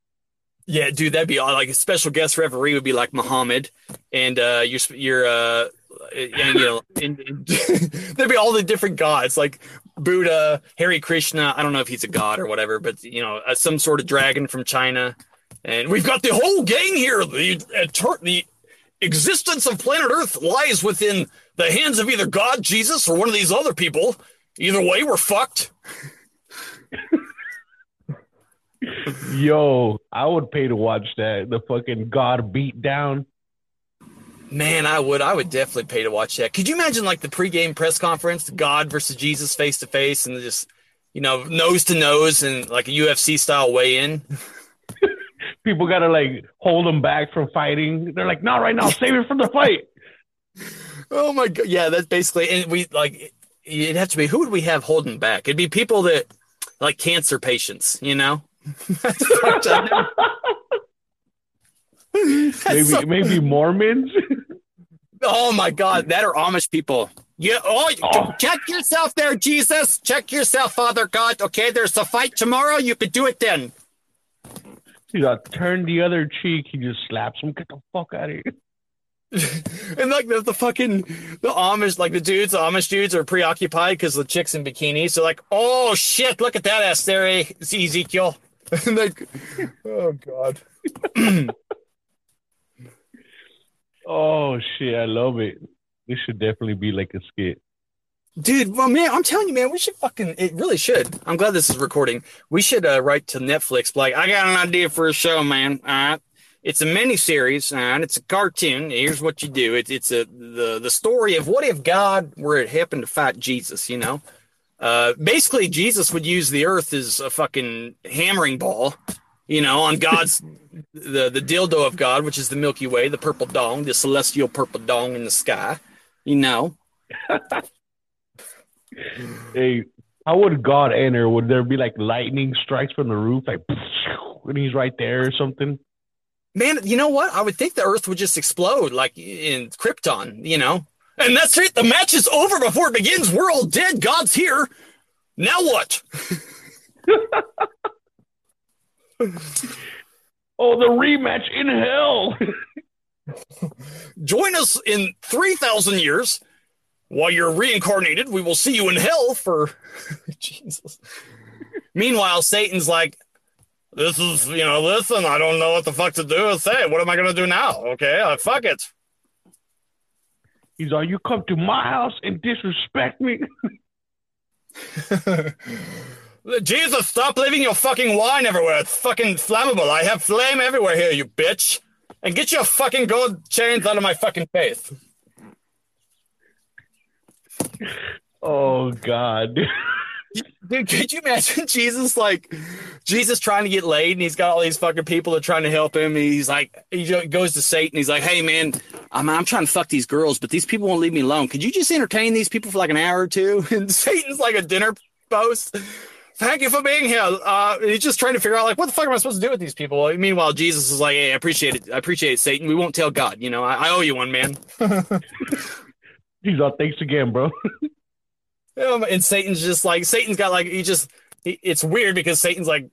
Yeah, dude, that'd be odd. like a special guest referee would be like Muhammad, and uh, your your uh, and, you know, and, and there'd be all the different gods like Buddha, Hare Krishna. I don't know if he's a god or whatever, but you know, uh, some sort of dragon from China, and we've got the whole gang here. The eter- the existence of planet Earth lies within the hands of either God, Jesus, or one of these other people. Either way, we're fucked. Yo, I would pay to watch that. The fucking God beat down. Man, I would. I would definitely pay to watch that. Could you imagine like the pregame press conference, God versus Jesus face to face, and just you know nose to nose and like a UFC style weigh in? People gotta like hold them back from fighting. They're like, not right now, save it for the fight. Oh my god, yeah, that's basically. And we like it'd have to be who would we have holding back? It'd be people that like cancer patients, you know. Maybe so- maybe Mormons. Oh my God, that are Amish people. Yeah. Oh, Oh. check yourself there, Jesus. Check yourself, Father God. Okay, there's a fight tomorrow. You could do it then. He got turn the other cheek. He just slaps him. Get the fuck out of here. And like the, the fucking the Amish, like the dudes, the Amish dudes are preoccupied because the chicks in bikinis. They're like, oh shit, look at that ass there, eh, Ezekiel. And like, oh god. Oh shit, I love it. This should definitely be like a skit. Dude, well, man, I'm telling you, man, we should fucking. It really should. I'm glad this is recording. We should uh, write to Netflix, like, I got an idea for a show, man. All right, it's a mini series, and it's a cartoon. Here's what you do. It's it's a the the story of what if God were it happened to fight Jesus. You know, uh, basically Jesus would use the Earth as a fucking hammering ball. You know, on God's the the dildo of God, which is the Milky Way, the purple dong, the celestial purple dong in the sky. You know. Hey, how would God enter? Would there be like lightning strikes from the roof, like when he's right there or something? Man, you know what? I would think the Earth would just explode like in Krypton, you know? And that's it. The match is over before it begins. We're all dead. God's here. Now what? Oh, the rematch in hell. Join us in 3,000 years. While you're reincarnated, we will see you in hell for. Jesus. Meanwhile, Satan's like, this is, you know, listen, I don't know what the fuck to do or say. What am I going to do now? Okay, uh, fuck it. He's like, you come to my house and disrespect me. Jesus, stop leaving your fucking wine everywhere. It's fucking flammable. I have flame everywhere here, you bitch. And get your fucking gold chains out of my fucking face. Oh God. Dude, could you imagine Jesus like Jesus trying to get laid and he's got all these fucking people that are trying to help him. He's like, he goes to Satan. He's like, hey man, I'm, I'm trying to fuck these girls, but these people won't leave me alone. Could you just entertain these people for like an hour or two? And Satan's like a dinner post. thank you for being here. Uh, he's just trying to figure out like what the fuck am I supposed to do with these people? Meanwhile, Jesus is like, hey, I appreciate it. I appreciate it, Satan. We won't tell God. You know, I, I owe you one, man. Jesus, thanks again, bro. Um, and Satan's just like Satan's got like he just he, it's weird because Satan's like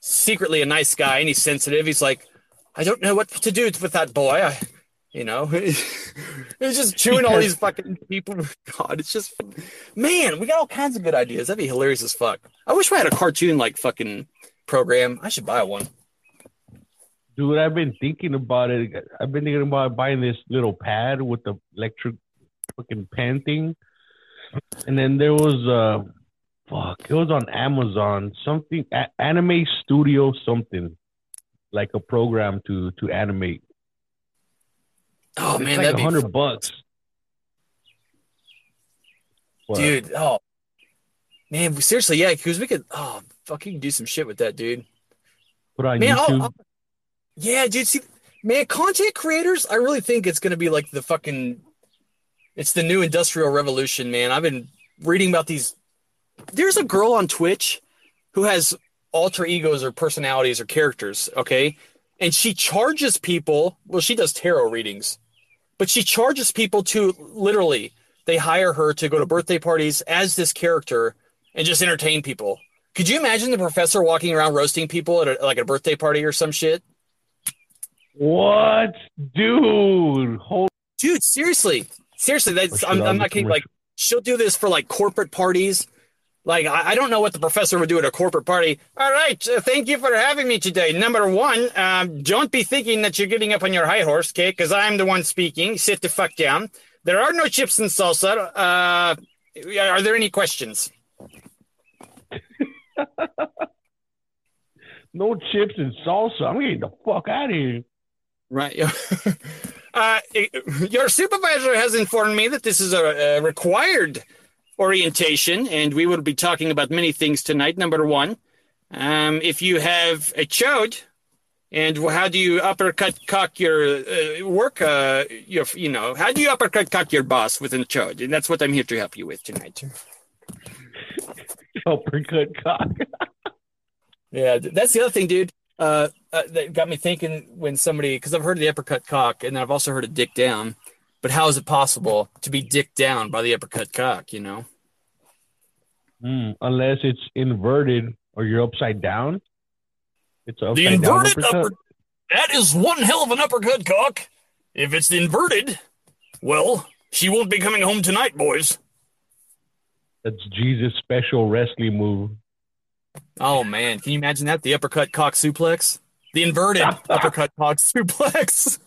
secretly a nice guy and he's sensitive. He's like, I don't know what to do with that boy. I, you know, he's just chewing all these fucking people. God, it's just man, we got all kinds of good ideas. That'd be hilarious as fuck. I wish we had a cartoon like fucking program. I should buy one. Dude, I've been thinking about it. I've been thinking about buying this little pad with the electric fucking pen thing. And then there was uh fuck, it was on Amazon, something a- anime studio something. Like a program to to animate. Oh It's man, like that'd a be hundred bucks. What? dude. Oh man, seriously, yeah, because we could. Oh fuck, you can do some shit with that, dude. put on Man, I'll- YouTube. I'll- yeah, dude. See, man, content creators. I really think it's gonna be like the fucking. It's the new industrial revolution, man. I've been reading about these. There's a girl on Twitch who has alter egos or personalities or characters. Okay, and she charges people. Well, she does tarot readings, but she charges people to literally. They hire her to go to birthday parties as this character and just entertain people. Could you imagine the professor walking around roasting people at a, like a birthday party or some shit? What, dude? Hold Dude, seriously, seriously, that's I'm, I'm not kidding. Like, she'll do this for like corporate parties. Like, I, I don't know what the professor would do at a corporate party. All right, uh, thank you for having me today. Number one, um, don't be thinking that you're getting up on your high horse, okay? Because I'm the one speaking. Sit the fuck down. There are no chips and salsa. Uh, are there any questions? no chips and salsa. I'm getting the fuck out of here. Right. uh, your supervisor has informed me that this is a, a required orientation, and we will be talking about many things tonight. Number one, um, if you have a chode, and how do you uppercut cock your uh, work? Uh, your, you know, how do you uppercut cock your boss with a chode? And that's what I'm here to help you with tonight. Uppercut cock. Yeah, that's the other thing, dude. Uh, uh, that got me thinking when somebody, because I've heard of the uppercut cock, and I've also heard of dick down. But how is it possible to be dick down by the uppercut cock? You know? Mm, unless it's inverted or you're upside down. It's The upside down inverted uppercut. upper- That is one hell of an uppercut cock. If it's inverted, well, she won't be coming home tonight, boys. That's Jesus' special wrestling move. Oh man, can you imagine that? The uppercut cock suplex, the inverted uppercut cock suplex.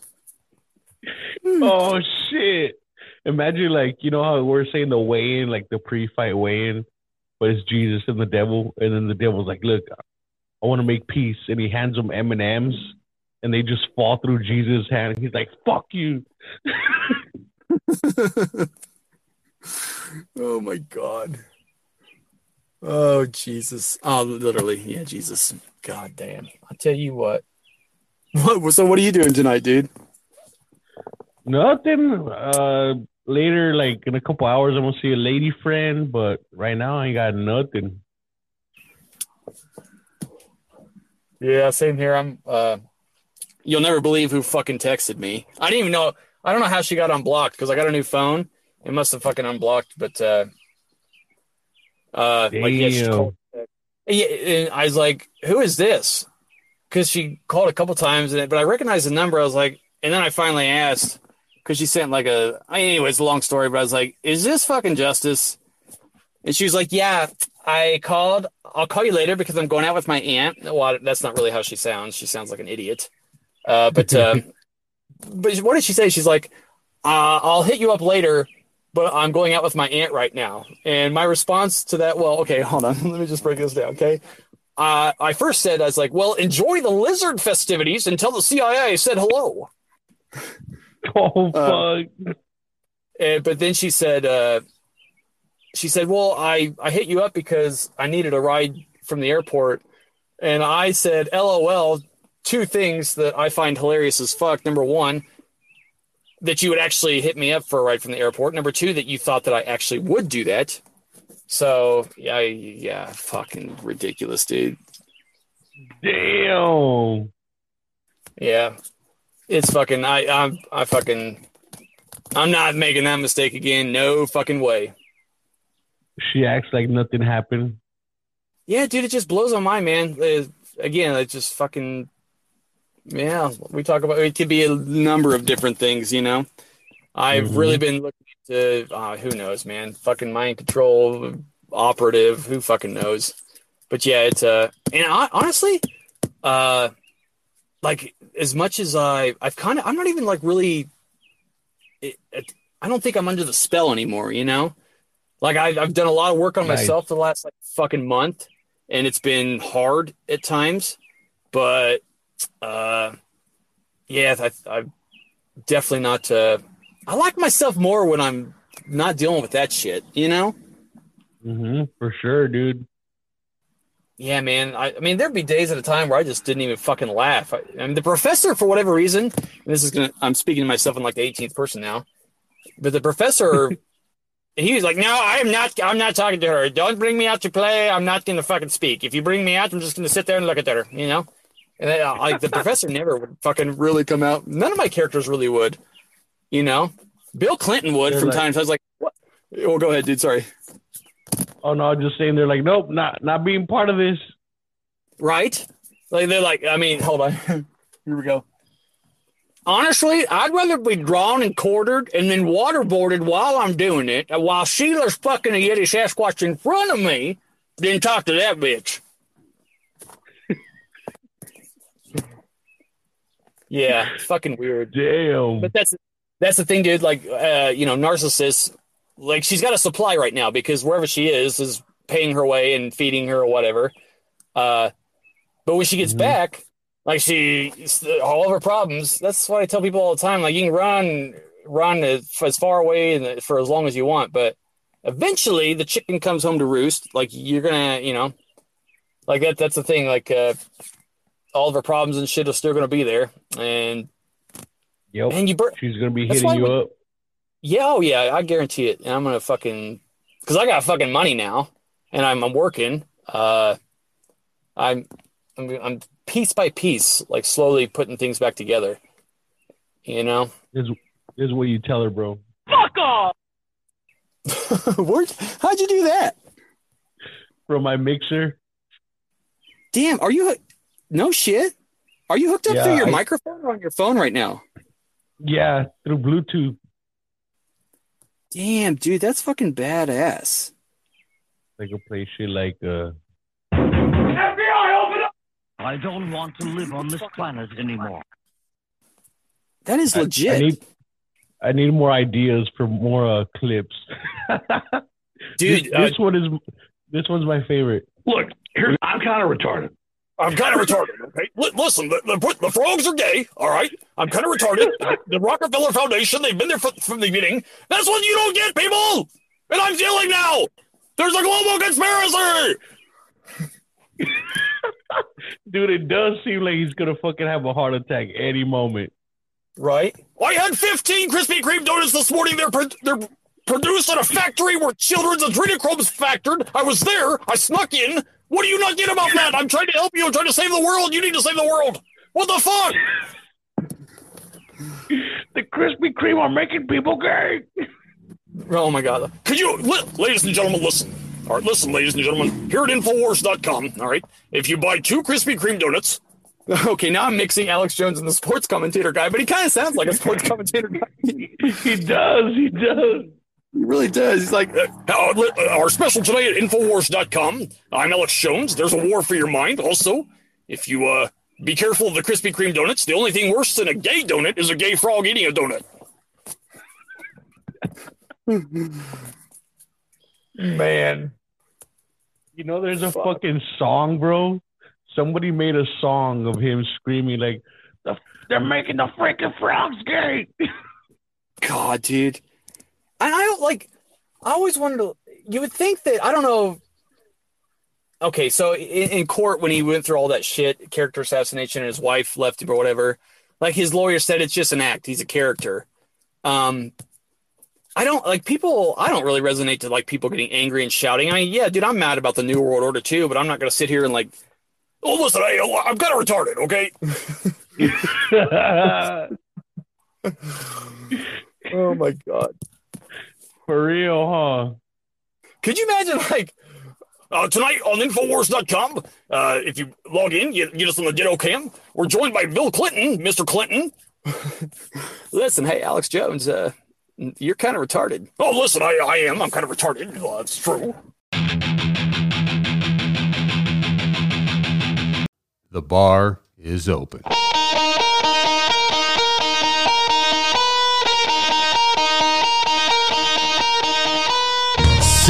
oh shit! Imagine like you know how we're saying the weigh-in, like the pre-fight weigh-in, but it's Jesus and the devil, and then the devil's like, "Look, I want to make peace," and he hands them M and M's, and they just fall through Jesus' hand. He's like, "Fuck you." Oh my god. Oh Jesus. Oh, literally, yeah, Jesus. God damn. I'll tell you what. What? So, what are you doing tonight, dude? Nothing. Uh, later, like in a couple hours, I'm gonna see a lady friend, but right now I ain't got nothing. Yeah, same here. I'm. uh You'll never believe who fucking texted me. I didn't even know. I don't know how she got unblocked because I got a new phone. It must have fucking unblocked, but uh, uh, like yeah, called. Yeah, and I was like, "Who is this?" Because she called a couple times, and but I recognized the number. I was like, and then I finally asked because she sent like a, I a. Anyways, a long story, but I was like, "Is this fucking justice?" And she was like, "Yeah, I called. I'll call you later because I'm going out with my aunt." Well, that's not really how she sounds. She sounds like an idiot. Uh, but uh, but what did she say? She's like, uh, "I'll hit you up later." But I'm going out with my aunt right now. And my response to that, well, okay, hold on. Let me just break this down, okay? Uh, I first said, I was like, well, enjoy the lizard festivities until the CIA said hello. Oh Uh, fuck! And, but then she said, uh, she said, well, I, I hit you up because I needed a ride from the airport. And I said, LOL, two things that I find hilarious as fuck. Number one, that you would actually hit me up for a ride from the airport. Number two, that you thought that I actually would do that. So yeah, yeah, fucking ridiculous, dude. Damn. Yeah, it's fucking. I I I fucking. I'm not making that mistake again. No fucking way. She acts like nothing happened. Yeah, dude, it just blows on my mind, man. Uh, again, it's just fucking. Yeah, we talk about it. Could be a number of different things, you know. I've Mhm. really been looking to Uh, who knows, man? Fucking mind control, operative. Who fucking knows? But yeah, it's uh, and I, honestly, uh, like as much as I, I've kind of, I'm not even like really. It, it, I don't think I'm under the spell anymore. You know, like I've I've done a lot of work on Nice. myself the last like fucking month, and it's been hard at times, but uh, yeah, I, I'm definitely not. Uh, I like myself more when I'm not dealing with that shit. You know. hmm For sure, dude. Yeah, man. I, I mean, there'd be days at a time where I just didn't even fucking laugh. I, I mean, the professor, for whatever reason, this is gonna, I'm speaking to myself in like the 18th person now, but the professor, he was like, "No, I am not. I'm not talking to her. Don't bring me out to play. I'm not gonna fucking speak. If you bring me out, I'm just gonna sit there and look at her. You know." And uh, like the professor never would fucking really come out. None of my characters really would. You know, Bill Clinton would They're from like- time to time. I was like, "What?" Oh, go ahead, dude. Sorry. Oh no, I'm just saying they're like, nope, not not being part of this. right? Like they're like, I mean, hold on. Here we go. Honestly, I'd rather be drawn and quartered and then waterboarded while I'm doing it, while Sheila's fucking a Yeti Sasquatch in front of me, than talk to that bitch. Yeah, it's fucking weird. Damn. But that's that's the thing, dude. Like, uh, you know, narcissists, like she's got a supply right now because wherever she is is paying her way and feeding her or whatever. Uh, but when she gets Mhm. back, like she, all of her problems. That's what I tell people all the time. Like you can run, run as, as far away and for as long as you want, but eventually the chicken comes home to roost. Like you're gonna, you know, like that. That's the thing. Like uh, all of her problems and shit are still gonna be there, and Yep. and you bur- She's gonna be hitting you we- up. yeah, oh yeah, I guarantee it. And I'm gonna fucking because I got fucking money now, and I'm, I'm working. Uh, I'm, I'm I'm piece by piece, like slowly putting things back together. You know, This, this is what you tell her, bro. Fuck off. Where, how'd you do that? From my mixer. Damn, are you? No shit. Are you hooked up Yeah, through your I- microphone or on your phone right now? Yeah, through Bluetooth. Damn, dude, that's fucking badass. I can play shit like uh I don't want to live on this planet anymore. That is I- legit. I need I need more ideas for more uh, clips. Dude, this, uh, this one is this one's my favorite. Look, here, I'm kind of retarded. I'm kind of retarded. Okay, Li- listen, the, the, the frogs are gay. All right, I'm kind of retarded. The Rockefeller Foundation, they've been there from, from the beginning. That's what you don't get, people. And I'm feeling now. There's a global conspiracy. Dude, it does seem like he's gonna fucking have a heart attack any moment. right? I had 15 Krispy Kreme donuts this morning. They're pro- they're produced at a factory where children's adrenochrome is factored. I was there. I snuck in. What do you not get about that? I'm trying to help you. I'm trying to save the world. You need to save the world. What the fuck? The Krispy Kreme are making people gay. Oh my god. Could you, li- ladies and gentlemen, listen. All right, listen, ladies and gentlemen. Here at Infowars.com, all right, if you buy two Krispy Kreme donuts, Okay, now I'm mixing Alex Jones and the sports commentator guy, but he kind of sounds like a sports commentator guy. he does. he does, he really does. He's like, uh, uh, uh, our special today at Infowars.com, I'm Alex Jones. There's a war for your mind. Also, if you uh, be careful of the Krispy Kreme donuts, the only thing worse than a gay donut is a gay frog eating a donut. man. You know, there's a fucking song, bro. Somebody made a song of him screaming like, "They're making the freaking frogs gay." God, dude. And I don't like. I always wanted to. You would think that I don't know. Okay, so in, in court when he went through all that shit, character assassination, and his wife left him or whatever, like his lawyer said, it's just an act. He's a character. Um, I don't like people. I don't really resonate to like people getting angry and shouting. I mean, yeah, dude, I'm mad about the New World Order too, but I'm not gonna sit here and like, Oh, listen, I, I'm kind of retarded, okay? oh my god, For real, huh? could you imagine like, Uh, tonight on Infowars.com, uh, if you log in, you get us on the Ditto Cam. We're joined by Bill Clinton, Mr. Clinton. listen, hey, Alex Jones, uh, you're kind of retarded. Oh, listen, I, I am. I'm kind of retarded. Well, that's true. The bar is open.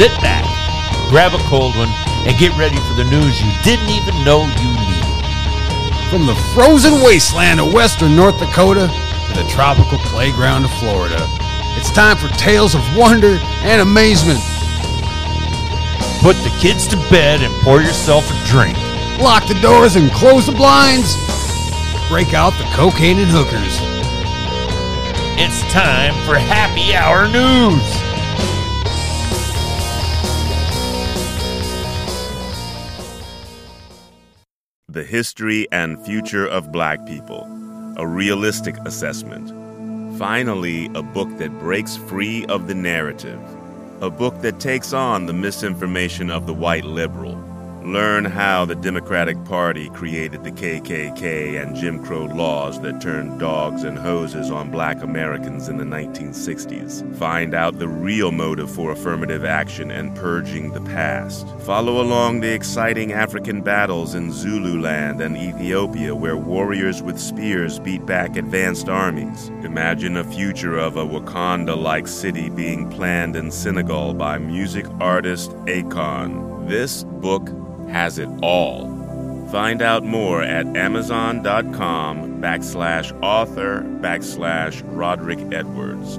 Sit back, grab a cold one, and get ready for the news you didn't even know you needed. From the frozen wasteland of western North Dakota to the tropical playground of Florida, it's time for tales of wonder and amazement. Put the kids to bed and pour yourself a drink. Lock the doors and close the blinds. Break out the cocaine and hookers. It's time for happy hour news. The History and Future of Black People, a realistic assessment. Finally, a book that breaks free of the narrative, a book that takes on the misinformation of the white liberal. Learn how the Democratic Party created the KKK and Jim Crow laws that turned dogs and hoses on black Americans in the 1960s. Find out the real motive for affirmative action and purging the past. Follow along the exciting African battles in Zululand and Ethiopia where warriors with spears beat back advanced armies. Imagine a future of a Wakanda like city being planned in Senegal by music artist Akon. This book has it all. Find out more at amazon.com backslash author backslash Roderick Edwards.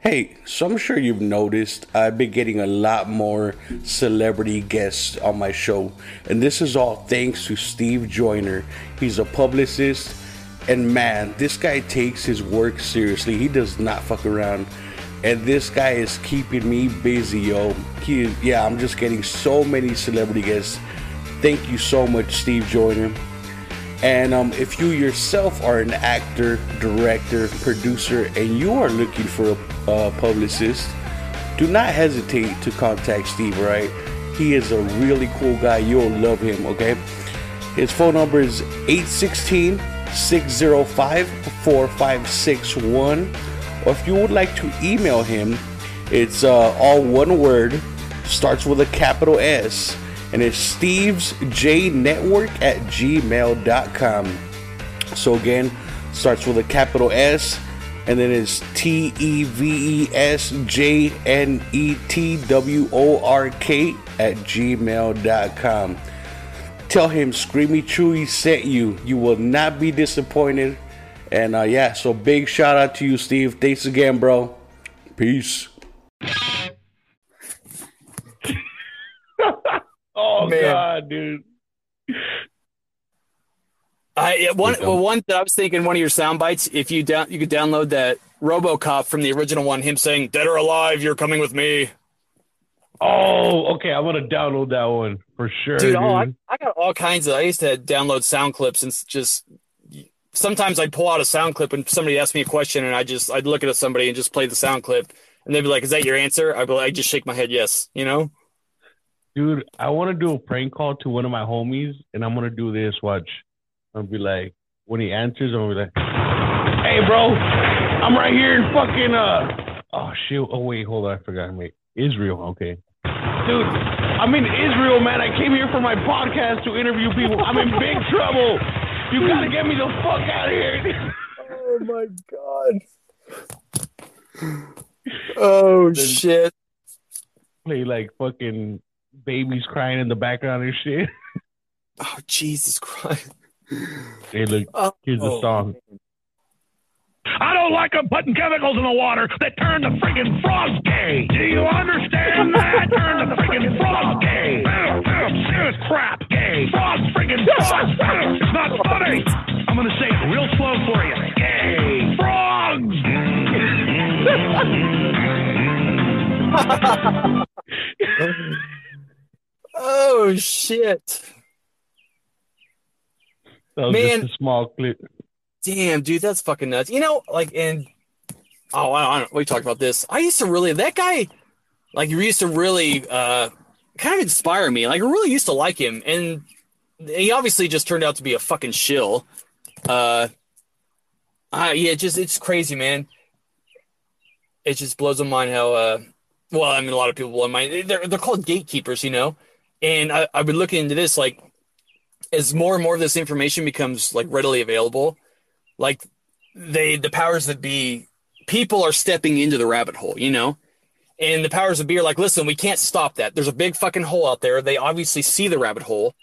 Hey, so I'm sure you've noticed I've been getting a lot more celebrity guests on my show, and this is all thanks to Steve Joyner. He's a publicist, and man, this guy takes his work seriously. He does not fuck around, and this guy is keeping me busy, yo. He, yeah, I'm just getting so many celebrity guests. Thank you so much, Steve Joyner. And um, if you yourself are an actor, director, producer, and you are looking for a uh, publicist, do not hesitate to contact Steve, right? He is a really cool guy. You'll love him, okay? His phone number is 816 605 4561. Or if you would like to email him, it's uh, all one word, starts with a capital S and it's Steve's J Network at gmail.com. So again, starts with a capital S, and then it's T E V E S J N E T W O R K at gmail.com. Tell him Screamy Chuy sent you. You will not be disappointed. And uh, yeah, so big shout out to you, Steve. Thanks again, bro. Peace. Oh Man. god, dude. I one well one that I was thinking one of your sound bites. If you down you could download that RoboCop from the original one, him saying Dead or alive, you're coming with me. Oh, okay. I'm gonna download that one for sure, dude, dude. oh, I, I got all kinds of. I used to download sound clips and just. Sometimes I'd pull out a sound clip and somebody asked me a question and I just I'd look at somebody and just play the sound clip and they'd be like, "Is that your answer?" I'd be like, I just shake my head, yes. You know. Dude, I want to do a prank call to one of my homies, and I'm gonna do this. Watch. I'll be like, when he answers, I'm gonna be like, "Hey, bro, I'm right here in fucking uh." Oh shit! Oh wait, hold on, I forgot. Wait, Israel. Okay, dude, I'm in Israel, man. I came here for my podcast to interview people. I'm in big trouble. You gotta get me the fuck out of here. Oh my god. Oh shit. Play like fucking babies crying in the background and shit. Oh Jesus Christ. Hey, look, Oh. here's the oh, song. I don't like them putting chemicals in the water that turn the friggin' frogs gay. Do you understand that? turn the friggin' frogs gay. Serious crap gay. Frogs friggin' suck. It's not funny. I'm going to say it real slow for you. Hey, frogs! oh shit! That was Man. just a small clip. Damn, dude, that's fucking nuts. You know, like, and oh, I don't, I we talked about this. I used to really that guy, like, used to really uh kind of inspire me. Like, I really used to like him, and he obviously just turned out to be a fucking shill. Uh, uh yeah, just it's crazy, man. It just blows my mind how uh, well, I mean, a lot of people blow my mind. They're they're called gatekeepers, you know. And I, I've been looking into this, like, as more and more of this information becomes like readily available, like they the powers that be people are stepping into the rabbit hole, you know? And the powers that be are like, listen, we can't stop that. There's a big fucking hole out there. They obviously see the rabbit hole.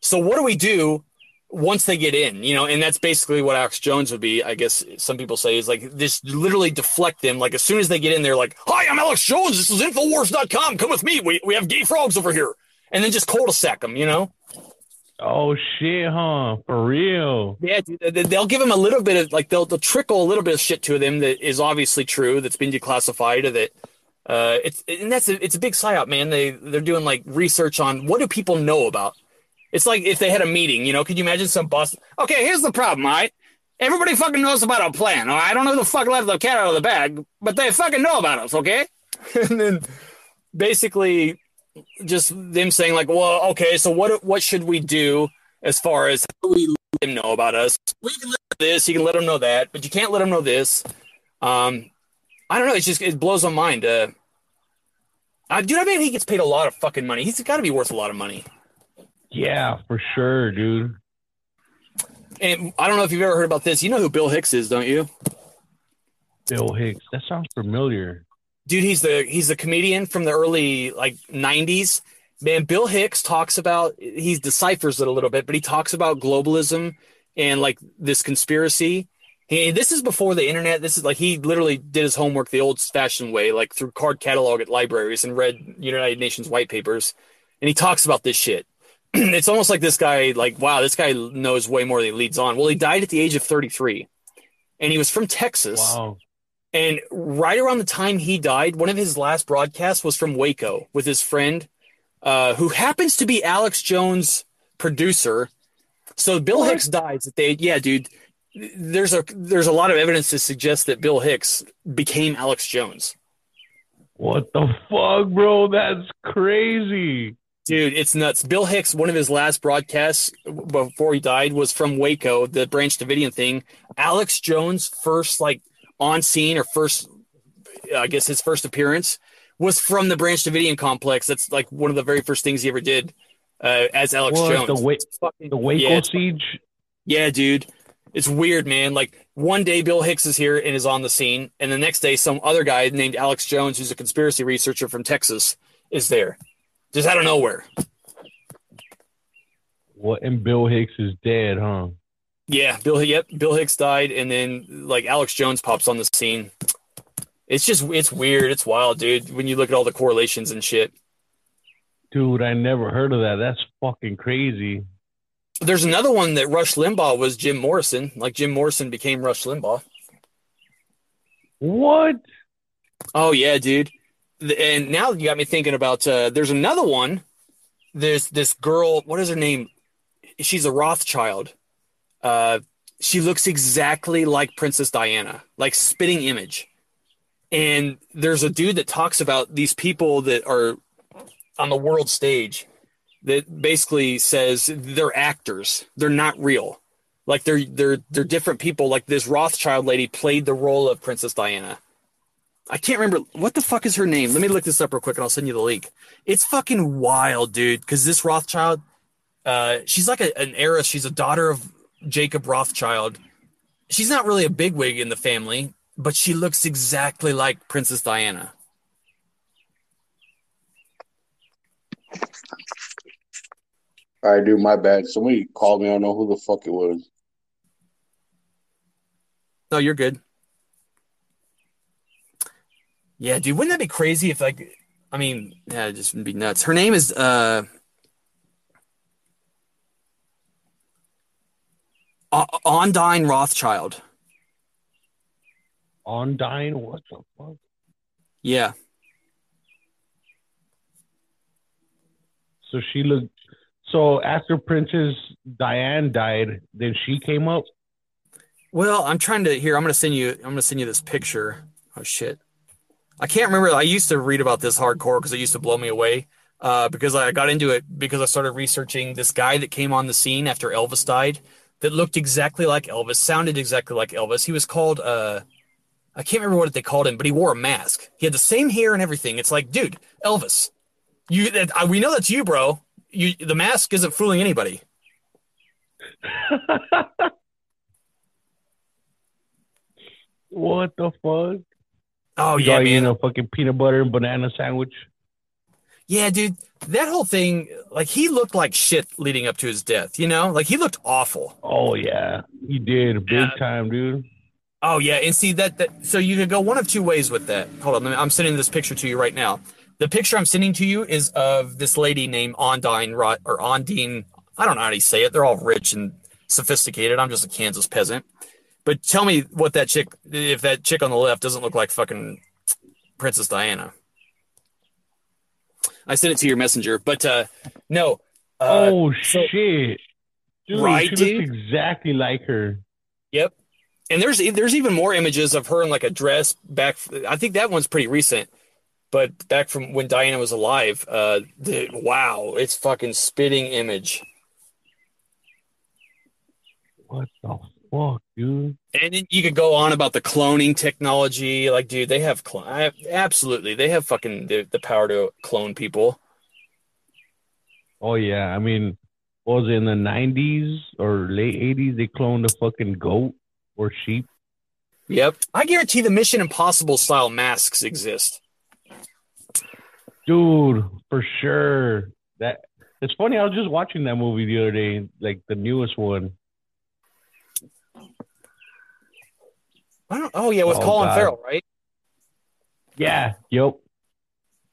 So what do we do once they get in? You know, and that's basically what Alex Jones would be, I guess some people say, is like this literally deflect them. Like as soon as they get in, they're like, Hi, I'm Alex Jones. This is Infowars.com. Come with me. We we have gay frogs over here. And then just cul-de-sac them, you know? Oh shit, huh? For real. Yeah, they'll give them a little bit of like they'll they'll trickle a little bit of shit to them that is obviously true that's been declassified or that uh it's and that's a, it's a big psyop, man. They they're doing like research on what do people know about. It's like if they had a meeting, you know, could you imagine some boss? Okay, here's the problem, all right? Everybody fucking knows about our plan. All right? I don't know who the fuck let the cat out of the bag, but they fucking know about us, okay? and then basically just them saying like, well, okay, so what what should we do as far as how we let them know about us? We can let this, you can let them know that, but you can't let them know this. Um, I don't know. It's just it blows my mind. Uh, uh, dude, I bet he gets paid a lot of fucking money. He's got to be worth a lot of money. Yeah, for sure, dude. And I don't know if you've ever heard about this. You know who Bill Hicks is, don't you? Bill Hicks. That sounds familiar. Dude he's the he's the comedian from the early like 90s man bill hicks talks about he deciphers it a little bit but he talks about globalism and like this conspiracy. He, this is before the internet. This is like he literally did his homework the old fashioned way like through card catalog at libraries and read united nations white papers. And he talks about this shit. It's almost like this guy like wow this guy knows way more than he leads on. Well he died at the age of 33 and he was from texas. Wow. And right around the time he died, one of his last broadcasts was from Waco with his friend, uh, who happens to be Alex Jones' producer. So Bill Hicks dies at the age. Yeah, dude. There's a there's a lot of evidence to suggest that Bill Hicks became Alex Jones. What the fuck, bro? That's crazy. Dude, it's nuts. Bill Hicks, one of his last broadcasts before he died was from Waco, the Branch Davidian thing. Alex Jones' first like on scene or first, I guess his first appearance was from the Branch Davidian complex. That's like one of the very first things he ever did uh, as Alex What, Jones. the Wa- fucking- The Waco yeah, siege. yeah, dude. It's weird, man. Like one day Bill Hicks is here and is on the scene, and the next day some other guy named Alex Jones, who's a conspiracy researcher from Texas, is there. Just out of nowhere. What? And Bill Hicks is dead, huh? Yeah, Bill. Yep, Bill Hicks died, and then like Alex Jones pops on the scene. It's just it's weird. It's wild, dude. When you look at all the correlations and shit. Dude, I never heard of that. That's fucking crazy. There's another one that Rush Limbaugh was Jim Morrison. Like Jim Morrison became Rush Limbaugh. What? Oh yeah, dude. And now you got me thinking about. Uh, there's another one. There's this girl. What is her name? She's a Rothschild. Uh, she looks exactly like Princess Diana, like spitting image. And there's a dude that talks about these people that are on the world stage that basically says they're actors. They're not real. Like they're they're they're different people. Like this Rothschild lady played the role of Princess Diana. I can't remember what the fuck is her name. Let me look this up real quick and I'll send you the link. It's fucking wild, dude. Because this Rothschild, uh, she's like a, an heiress. She's a daughter of Jacob Rothschild. She's not really a bigwig in the family, but she looks exactly like Princess Diana. All right, dude, my bad. Somebody called me. I don't know who the fuck it was. No, you're good. Yeah, dude, wouldn't that be crazy if like I mean, yeah, it'd just be nuts. Her name is uh O- Ondine Rothschild. Ondine? What the fuck? Yeah. So she looked. So after Princess Diane died, then she came up. Well, I'm trying to here. I'm gonna send you. I'm gonna send you this picture. Oh shit! I can't remember. I used to read about this hardcore because it used to blow me away. Uh, because I got into it because I started researching this guy that came on the scene after Elvis died, that looked exactly like Elvis, sounded exactly like Elvis. He was called. Uh, I can't remember what they called him, but he wore a mask. He had the same hair and everything. It's like, dude, Elvis, you. That, uh, we know that's you, bro. You. The mask isn't fooling anybody. What the fuck? Oh You yeah, man. a fucking peanut butter and banana sandwich. Yeah, dude, that whole thing, like he looked like shit leading up to his death, you know? Like he looked awful. Oh yeah, he did big time, dude. Oh yeah, and see that that so you could go one of two ways with that. Hold on, me, I'm sending this picture to you right now. The picture I'm sending to you is of this lady named Ondine or Ondine. I don't know how to say it. They're all rich and sophisticated. I'm just a Kansas peasant. But tell me what that chick, if that chick on the left doesn't look like fucking Princess Diana. I sent it to your messenger, but uh no. Uh, oh so- shit, dude! Right, she dude? looks exactly like her. Yep. And there's there's even more images of her in like a dress back. I think that one's pretty recent, but back from when Diana was alive. Uh, the, wow, it's fucking spitting image. What the fuck, dude? And then you could go on about the cloning technology. Like, dude, they have cl- I- absolutely they have fucking the, the power to clone people. Oh yeah, I mean, what was it in the '90s or late '80s? They cloned a fucking goat or sheep. Yep. I guarantee the Mission Impossible style masks exist. Dude, for sure. That it's funny. I was just watching that movie the other day, like the newest one. I don't. Oh yeah, with Oh, Colin God. Farrell, right? Yeah. Yep.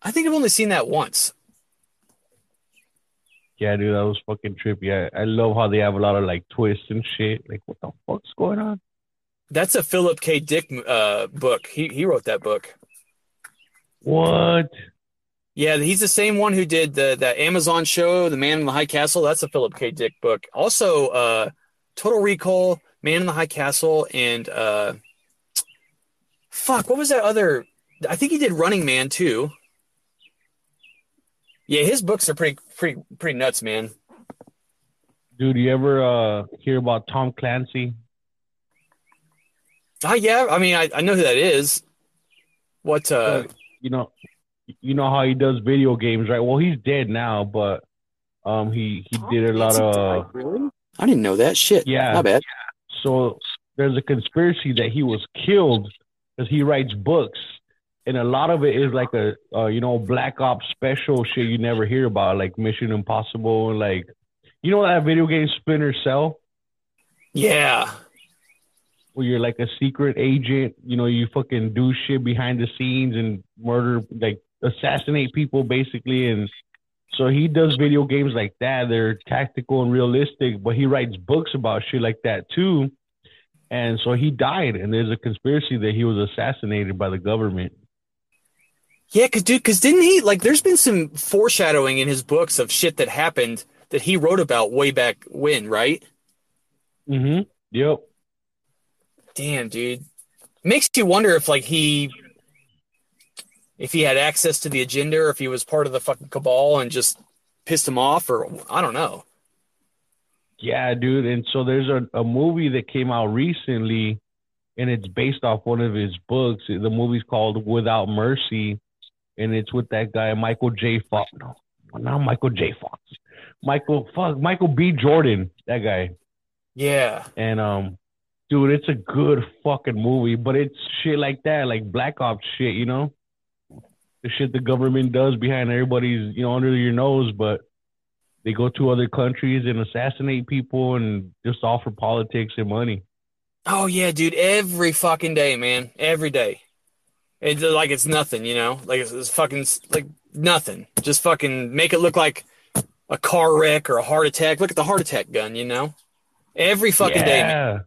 I think I've only seen that once. Yeah, dude, that was fucking trippy. I, I love how they have a lot of like twists and shit. Like, what the fuck's going on? That's a Philip K. Dick uh, book. He he wrote that book. What? Yeah, he's the same one who did the that Amazon show, The Man in the High Castle. That's a Philip K. Dick book. Also, uh, Total Recall, Man in the High Castle, and uh, fuck, what was that other? I think he did Running Man too. Yeah, his books are pretty pretty pretty nuts, man. Dude, you ever uh hear about Tom Clancy? Ah, yeah, I mean, I, I know who that is. What? uh you know, you know how he does video games, right? Well, he's dead now, but um, he he did a lot of really? I didn't know that shit. yeah. my bad. So there's a conspiracy that he was killed because he writes books, and a lot of it is like a uh, you know black ops special shit you never hear about, like Mission Impossible and like you know that video game Splinter Cell Yeah, where you're like a secret agent, you know, you fucking do shit behind the scenes and murder, like assassinate people basically. And so he does video games like that. They're tactical and realistic, but he writes books about shit like that too. And so he died, and there's a conspiracy that he was assassinated by the government. Yeah, cause dude, cause didn't he like? There's been some foreshadowing in his books of shit that happened that he wrote about way back when, right? Mm-hmm. Yep. Damn, dude, makes you wonder if like he, if he had access to the agenda, or if he was part of the fucking cabal and just pissed him off, or I don't know. Yeah, dude. And so there's a, a movie that came out recently, and it's based off one of his books. The movie's called Without Mercy, and it's with that guy Michael J. Fox. No, not Michael J. Fox. Michael fuck Michael B. Jordan, that guy. Yeah, And um, dude, it's a good fucking movie, but it's shit like that, like Black Ops shit, you know, the shit the government does behind everybody's, you know, under your nose, but they go to other countries and assassinate people and just all for politics and money. Oh yeah, dude, every fucking day, man, every day. It's like it's nothing, you know, like it's, it's fucking like nothing. Just fucking make it look like a car wreck or a heart attack. Look at the heart attack gun, you know. every fucking day. man. yeah.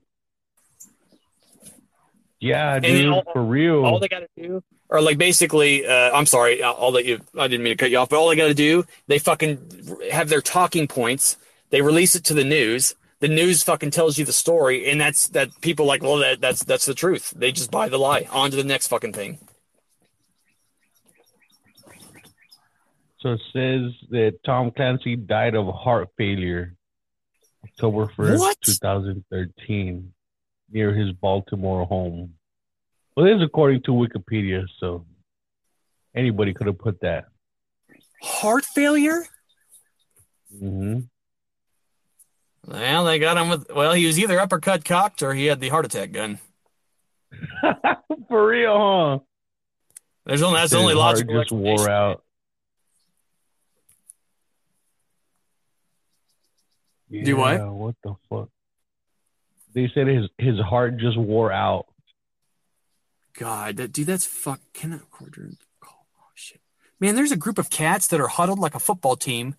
Yeah, dude, all- for real. All they got to do, or like basically, uh, I'm sorry, I'll let you. I didn't mean to cut you off, but all they got to do, they fucking have their talking points. They release it to the news. The news fucking tells you the story, and that's that. People like, well, that, that's that's the truth. They just buy the lie. On to the next fucking thing. So it says that Tom Clancy died of heart failure October 1st, What? 2013, near his Baltimore home. Well, this is according to Wikipedia, so anybody could have put that. Heart failure. hmm Well, they got him with. Well, he was either uppercut cocked or he had the heart attack gun. For real, huh? There's only that's the His only heart logical. just wore out. Do what? What the fuck? They said his his heart just wore out. God, that, dude, that's fuck. Cannot quadrant. Call. Oh shit, man. There's a group of cats that are huddled like a football team,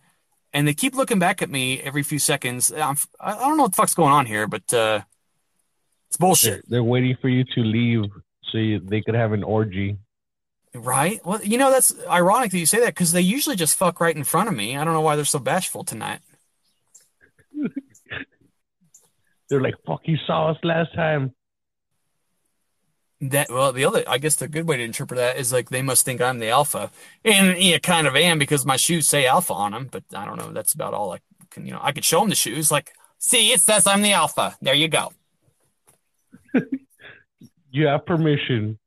and they keep looking back at me every few seconds. I'm, I don't know what the fuck's going on here, but uh, it's bullshit, They're, they're waiting for you to leave so you, they could have an orgy. right? Well, you know that's ironic that you say that because they usually just fuck right in front of me. I don't know why they're so bashful tonight. They're like, "Fuck, you saw us last time." That well, the other, I guess the good way to interpret that is like they must think I'm the alpha, and yeah, kind of am because my shoes say alpha on them. But I don't know. That's about all I can. You know, I could show them the shoes. Like, see, it says I'm the alpha. There you go. You have permission.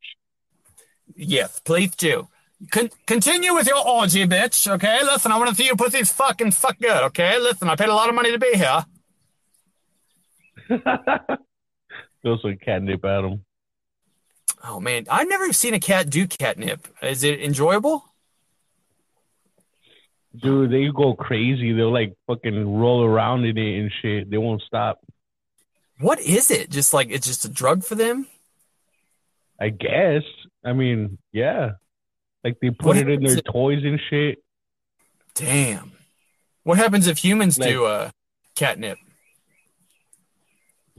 Yes, please do. Con- continue with your orgy, bitch. Okay, listen, I want to see you pussies fucking fuck good. Okay, listen, I paid a lot of money to be here. Throw some catnip at them. Oh man, I've never seen a cat do catnip. Is it enjoyable? Dude, they go crazy. They'll like fucking roll around in it and shit. They won't stop. What is it? Just like it's just a drug for them? I guess. I mean, yeah. Like they put What it in their if- toys and shit. Damn. What happens if humans Like- do uh, catnip?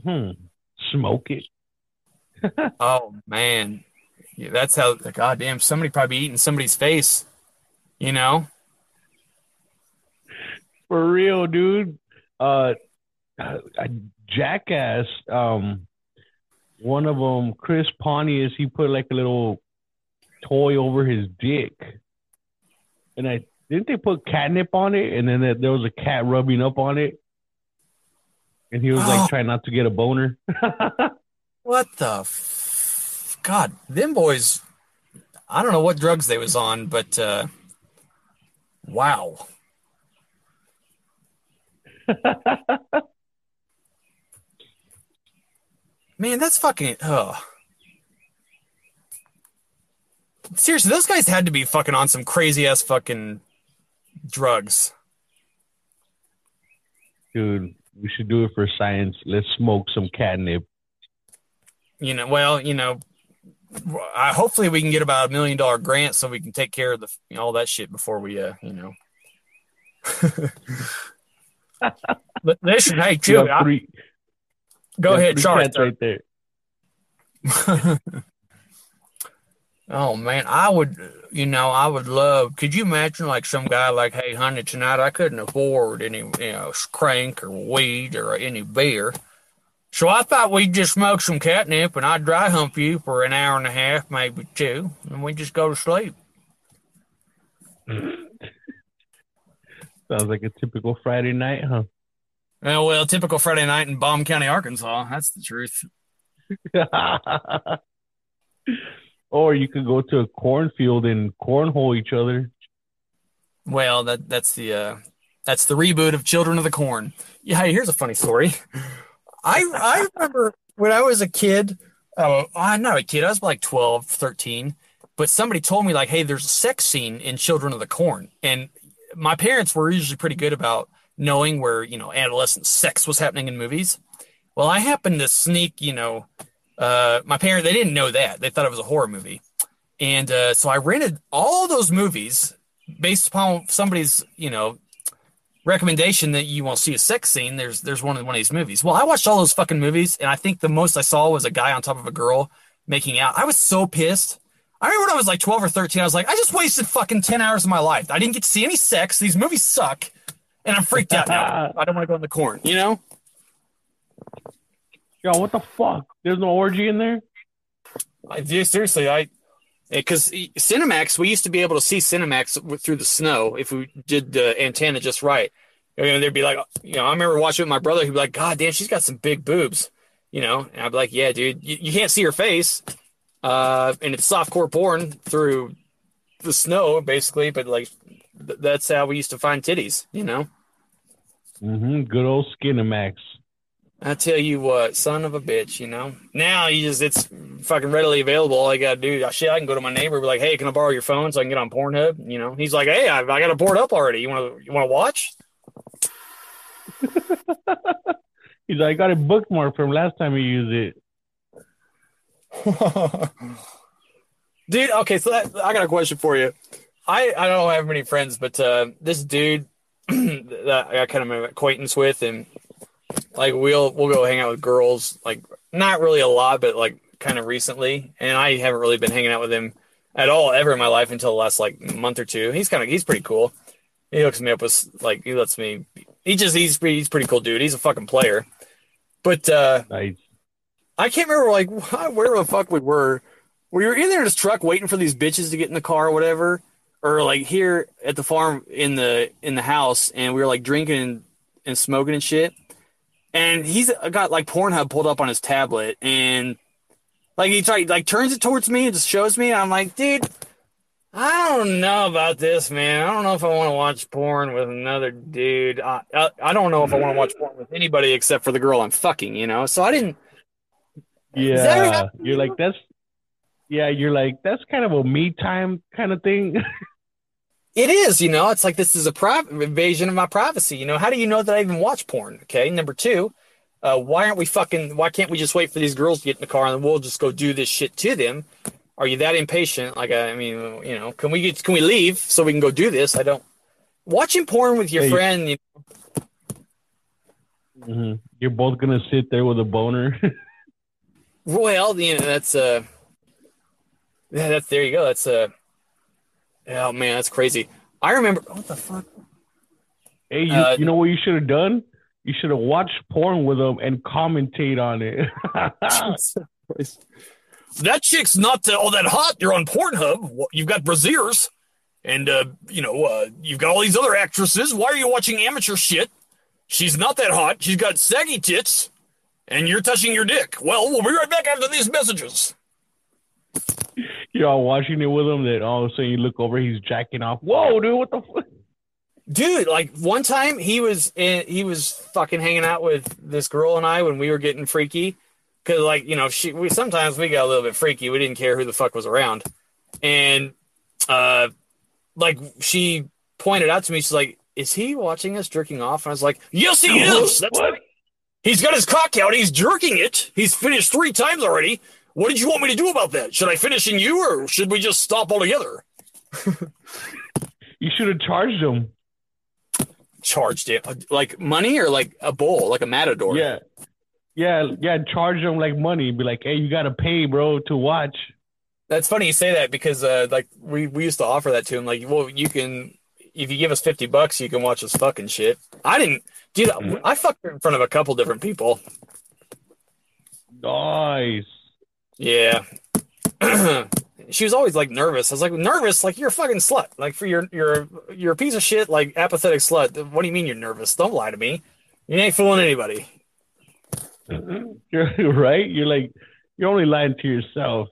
Hmm. Smoke it. Oh man, yeah, that's how. Goddamn, somebody probably eating somebody's face. You know? For real, dude. Uh, a jackass. Um, one of them, Chris Pontius, he put like a little toy over his dick, and I didn't they put catnip on it, and then there- was a cat rubbing up on it, and he was Oh. like trying not to get a boner. What the? F- God, them boys. I don't know what drugs they was on, but uh, wow. Man, that's fucking. Oh. Seriously, those guys had to be fucking on some crazy ass fucking drugs. Dude, we should do it for science. Let's smoke some catnip. You know, well, you know, I, hopefully we can get about a million dollar grant so we can take care of the you know, all that shit before we, uh, you know. But Listen, hey, Chuy, have I- go ahead, three cats right there. Oh man, I would, you know, I would love. Could you imagine like some guy like, hey, honey, tonight I couldn't afford any, you know, crank or weed or any beer, so I thought we'd just smoke some catnip and I'd dry hump you for an hour and a half, maybe two, and we'd just go to sleep. Sounds like a typical Friday night, huh? Uh, well, typical Friday night in Baum County, Arkansas. That's the truth. or you could go to a cornfield and cornhole each other. Well, that that's the uh, that's the reboot of Children of the Corn. Yeah, here's a funny story. I I remember when I was a kid. Oh, I'm not a kid. I was like 12, 13. But somebody told me like, hey, there's a sex scene in Children of the Corn, and my parents were usually pretty good about knowing where you know adolescent sex was happening in movies. Well, I happened to sneak, you know, uh, my parents they didn't know that they thought it was a horror movie, and uh, so I rented all those movies based upon somebody's, you know, recommendation that you want to see a sex scene, there's there's one of one of these movies. Well, I watched all those fucking movies, and I think the most I saw was a guy on top of a girl making out. I was so pissed. I remember when I was like 12 or 13, I was like, I just wasted fucking 10 hours of my life. I didn't get to see any sex. These movies suck. And I'm freaked out now. I don't want to go in the corn, you know? Yo, what the fuck? There's no orgy in there? I, yeah, seriously, I because Cinemax, we used to be able to see Cinemax through the snow if we did the antenna just right. You know, there'd be like, you know, I remember watching with my brother. He'd be like, "God damn, she's got some big boobs," you know, and I'd be like, "Yeah, dude, you, you can't see her face, uh, and it's softcore porn through the snow, basically." But like, th- that's how we used to find titties, you know. Mm-hmm. Good old Skinamax. I tell you what, son of a bitch, you know. Now you just it's fucking readily available. All I gotta do, shit, I can go to my neighbor, and be like, hey, can I borrow your phone so I can get on Pornhub? You know, he's like, hey, I, I got it board up already. You want to you want to watch? He's like, I got a bookmark from last time you used it. dude. Okay, so that, I got a question for you. I I don't have many friends, but uh, this dude that I kind of an acquaintance with, and like we'll we'll go hang out with girls, like not really a lot, but like kind of recently, and I haven't really been hanging out with him at all ever in my life until the last like month or two. He's kind of he's pretty cool. He hooks me up with like he lets me. He just he's pretty, he's pretty cool dude. He's a fucking player. But uh nice. I can't remember like where the fuck we were. We were either in his truck waiting for these bitches to get in the car or whatever, or like here at the farm in the in the house, and we were like drinking and, and smoking and shit. And he's got like Pornhub pulled up on his tablet, and like he tried, like turns it towards me and just shows me. And I'm like, dude, I don't know about this, man. I don't know if I want to watch porn with another dude. I, I, I don't know if I want to watch porn with anybody except for the girl I'm fucking, you know? So I didn't. Yeah. You're like, that's, yeah, you're like, that's kind of a me time kind of thing. It is, you know, it's like this is a private invasion of my privacy. You know, how do you know that I even watch porn? Okay. Number two, uh, why aren't we fucking, why can't we just wait for these girls to get in the car and we'll just go do this shit to them? Are you that impatient? Like, I mean, you know, can we get, can we leave so we can go do this? I don't. Watching porn with your Hey. friend, you hmm You're both gonna sit there with a boner. Well, you know, that's uh yeah, that's there you go. That's uh oh man, that's crazy. I remember what the fuck? hey, you, Uh, you know what you should have done? You should have watched porn with them and commentate on it. That chick's not uh, all that hot. You're on Pornhub. You've got Brazzers, and uh, you know uh, you've got all these other actresses. Why are you watching amateur shit? She's not that hot. She's got saggy tits, and you're touching your dick. Well, we'll be right back after these messages. You're all watching it with him. That all of a sudden you look over, he's jacking off. Whoa, dude, what the fuck? Dude, like one time he was in, he was fucking hanging out with this girl and I when we were getting freaky. Cause like, you know, she we sometimes we got a little bit freaky. We didn't care who the fuck was around. And uh like she pointed out to me, she's like, Is he watching us jerking off? And I was like, Yes, he is. That's right. He's got his cock out. He's jerking it. He's finished three times already. What did you want me to do about that? Should I finish in you, or should we just stop altogether? You should have charged him. charged it like money or like a bowl, like a matador. Yeah. Yeah, yeah, charge him like money. Be like, hey, you gotta pay, bro, to watch. That's funny you say that because uh like we, we used to offer that to him like well you can if you give us fifty bucks you can watch us fucking shit. I didn't dude I fucked her in front of a couple different people. Nice. Yeah. she was always like nervous. I was like nervous, like you're a fucking slut. Like for your you're you're a piece of shit, like apathetic slut. What do you mean you're nervous? Don't lie to me. You ain't fooling anybody. You're right. You're like, you're only lying to yourself.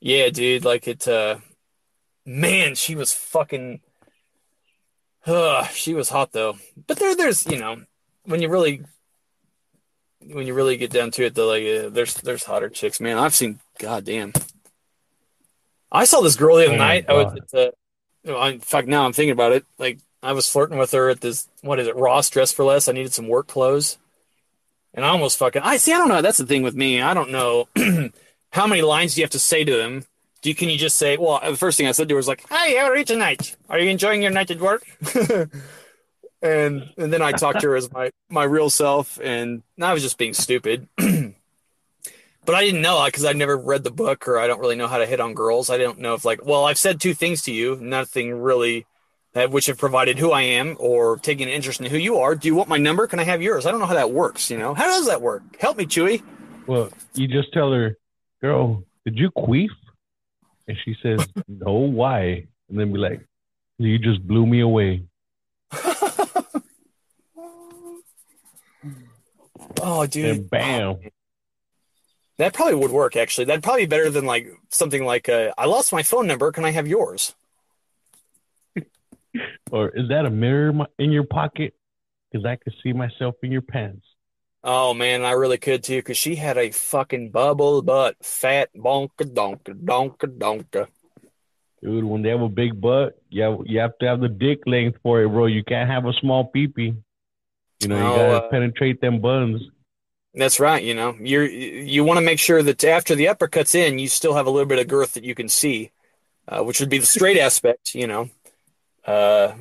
Yeah, dude, like it uh man, she was fucking uh, she was hot though. But there there's, you know, when you really when you really get down to it though like uh, there's there's hotter chicks, man. I've seen goddamn. I saw this girl the other Oh night. I was at the oh, in fact now I'm thinking about it. Like I was flirting with her at this what is it, Ross Dress for Less. I needed some work clothes. And I almost fucking I see I don't know, that's the thing with me. I don't know how many lines do you have to say to them? Do you, can you just say, well, the first thing I said to her was like, "Hey, how are you tonight? Are you enjoying your night at work?" and and then I talked to her as my my real self, and I was just being stupid. but I didn't know because I'd never read the book, or I don't really know how to hit on girls. I don't know if like, well, I've said two things to you, nothing really that which have provided who I am or taken an interest in who you are. Do you want my number? Can I have yours? I don't know how that works. You know, how does that work? Help me, Chuy. Well, you just tell her, girl, did you queef? And she says, no, why? And then be like, you just blew me away. Oh, dude. And bam. That probably would work, actually. That'd probably be better than like something like, uh, I lost my phone number. Can I have yours? Or is that a mirror in your pocket? Because I could see myself in your pants. Oh, man, I really could too, because she had a fucking bubble butt, fat bonka donka donka donka. Dude, when they have a big butt, you have, you have to have the dick length for it, bro. You can't have a small peepee. You know, you gotta uh, penetrate them buns. That's right. You know, you're you want to make sure that after the uppercut's in, you still have a little bit of girth that you can see, uh, which would be the straight aspect. You know, uh,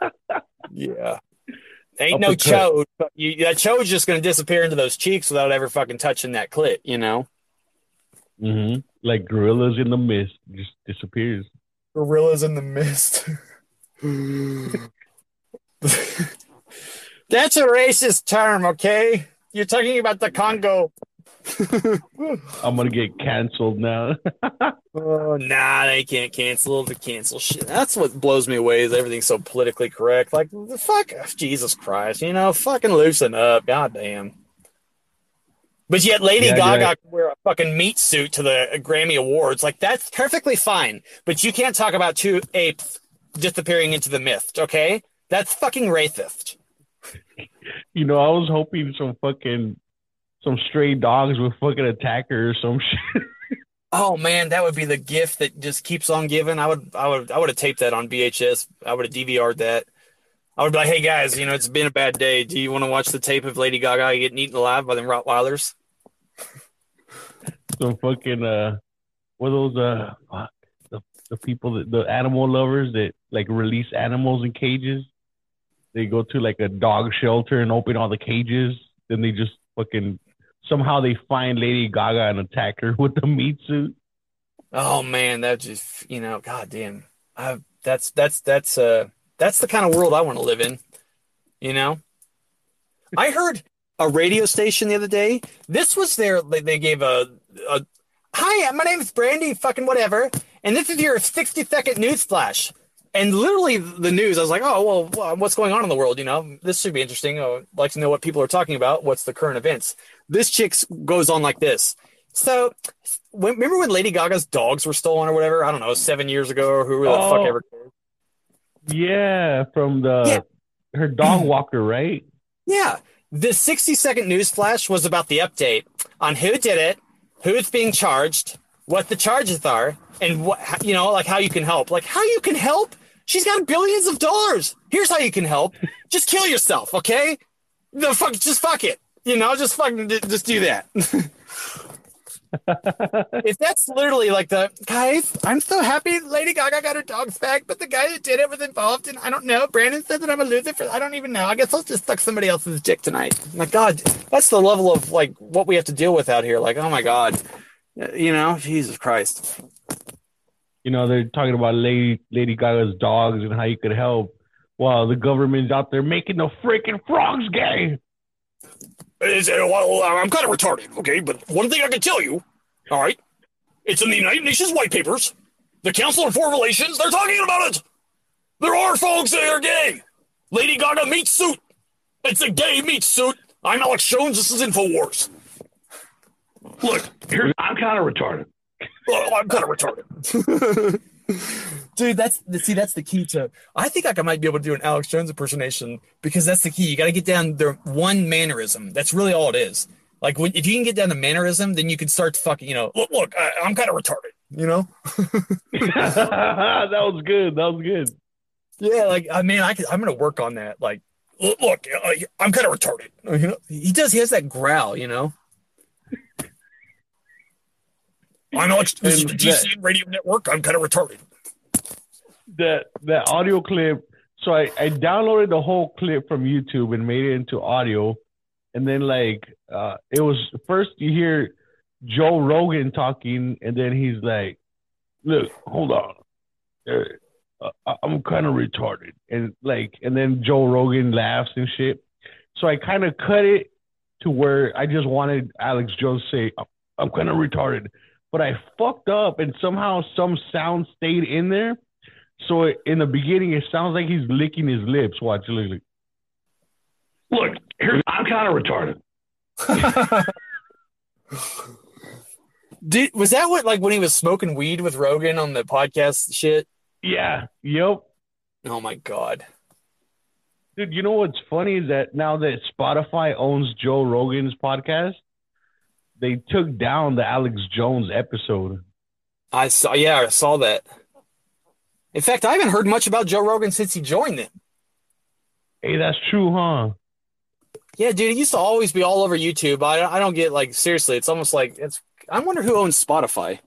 yeah. Ain't no chode. But you, that chode's just going to disappear into those cheeks without ever fucking touching that clit. You know, hmm Like gorillas in the mist, just disappears. gorillas in the mist. That's a racist term, okay? You're talking about the Congo. I'm gonna get canceled now. Oh, nah, they can't cancel the cancel shit. That's what blows me away is everything's so politically correct. Like, the fuck, oh, Jesus Christ, you know, fucking loosen up, goddamn. But yet, Lady Yeah, Gaga yeah. can wear a fucking meat suit to the Grammy Awards. Like, that's perfectly fine. But you can't talk about two apes disappearing into the mist, okay? That's fucking racist. you know, I was hoping some fucking some stray dogs would fucking attack her or some shit. Oh man, that would be the gift that just keeps on giving. I would, I would, I would have taped that on VHS. I would have DVR'd that. I would be like, "Hey guys, you know it's been a bad day. Do you want to watch the tape of Lady Gaga getting eaten alive by them Rottweilers?" some fucking uh, what are those uh, the the people that the animal lovers that like release animals in cages. They go to like a dog shelter and open all the cages. Then they just fucking somehow they find Lady Gaga and attack her with the meat suit. Oh man, that just you know, goddamn. I that's that's that's uh that's the kind of world I want to live in. You know, I heard a radio station the other day. This was their they, gave a, a hi, my name is Brandy, fucking whatever, and this is your sixty second news flash. And literally the news, I was like, oh well, what's going on in the world? You know, this should be interesting. I'd like to know what people are talking about. What's the current events? This chick goes on like this. So, when, remember when Lady Gaga's dogs were stolen or whatever? I don't know, seven years ago or who the fuck Oh. ever. Yeah, from the her dog walker, right? Yeah. The 60 second news flash was about the update on who did it, who's being charged, what the charges are, and what, you know, like how you can help. Like how you can help? She's got billions of dollars. Here's how you can help. Just kill yourself, okay? The fuck, just fuck it. You know, just fucking, just do that. if that's literally like the guys, I'm so happy Lady Gaga got her dogs back, but the guy that did it was involved, and I don't know. Brandon said that I'm a loser for. I don't even know. I guess I'll just suck somebody else's dick tonight. My God, that's the level of like what we have to deal with out here. Like, oh my God, you know, Jesus Christ. You know, they're talking about Lady Lady Gaga's dogs and how you could help while the government's out there making the freaking frogs gay. Is, well, I'm kind of retarded, okay? But one thing I can tell you, all right, it's in the United Nations white papers. The Council on Foreign Relations, they're talking about it. There are folks that are gay. Lady Gaga meat suit. It's a gay meat suit. I'm Alex Jones. This is Infowars. Look, here, I'm kind of retarded. Well, I'm kind of retarded. Dude, that's the see. That's the key to. I think like I might be able to do an Alex Jones impersonation because that's the key. You got to get down their one mannerism. That's really all it is. Like when, if you can get down the mannerism, then you can start to fucking. You know, Look, look I, I'm kind of retarded. you know. that was good. That was good. Yeah, like I mean, I could, I'm gonna work on that. Like, Look, look uh, I'm kind of retarded. you know, he does. He has that growl. You know. I'm Alex. This is the GCN Radio Network. I'm kind of retarded. That that audio clip. so I, I downloaded the whole clip from YouTube and made it into audio, and then like uh, it was first you hear Joe Rogan talking, and then he's like, "Look, hold on, uh, I- I'm kind of retarded," and like, and then Joe Rogan laughs and shit. So I kind of cut it to where I just wanted Alex Jones to say, "I'm kind of retarded," but I fucked up, and somehow some sound stayed in there. So it, in the beginning, it sounds like he's licking his lips. Watch, look, look. Look, here, I'm kind of retarded. Did, was that what like when he was smoking weed with Rogan on the podcast shit? Yeah. Yep. Oh my god. Dude, you know what's funny is that now that Spotify owns Joe Rogan's podcast, they took down the Alex Jones episode. I saw yeah, I saw that. In fact, I haven't heard much about Joe Rogan since he joined them. Hey, that's true, huh? Yeah, dude, it used to always be all over YouTube. I, I don't get like seriously. It's almost like it's. I wonder who owns Spotify.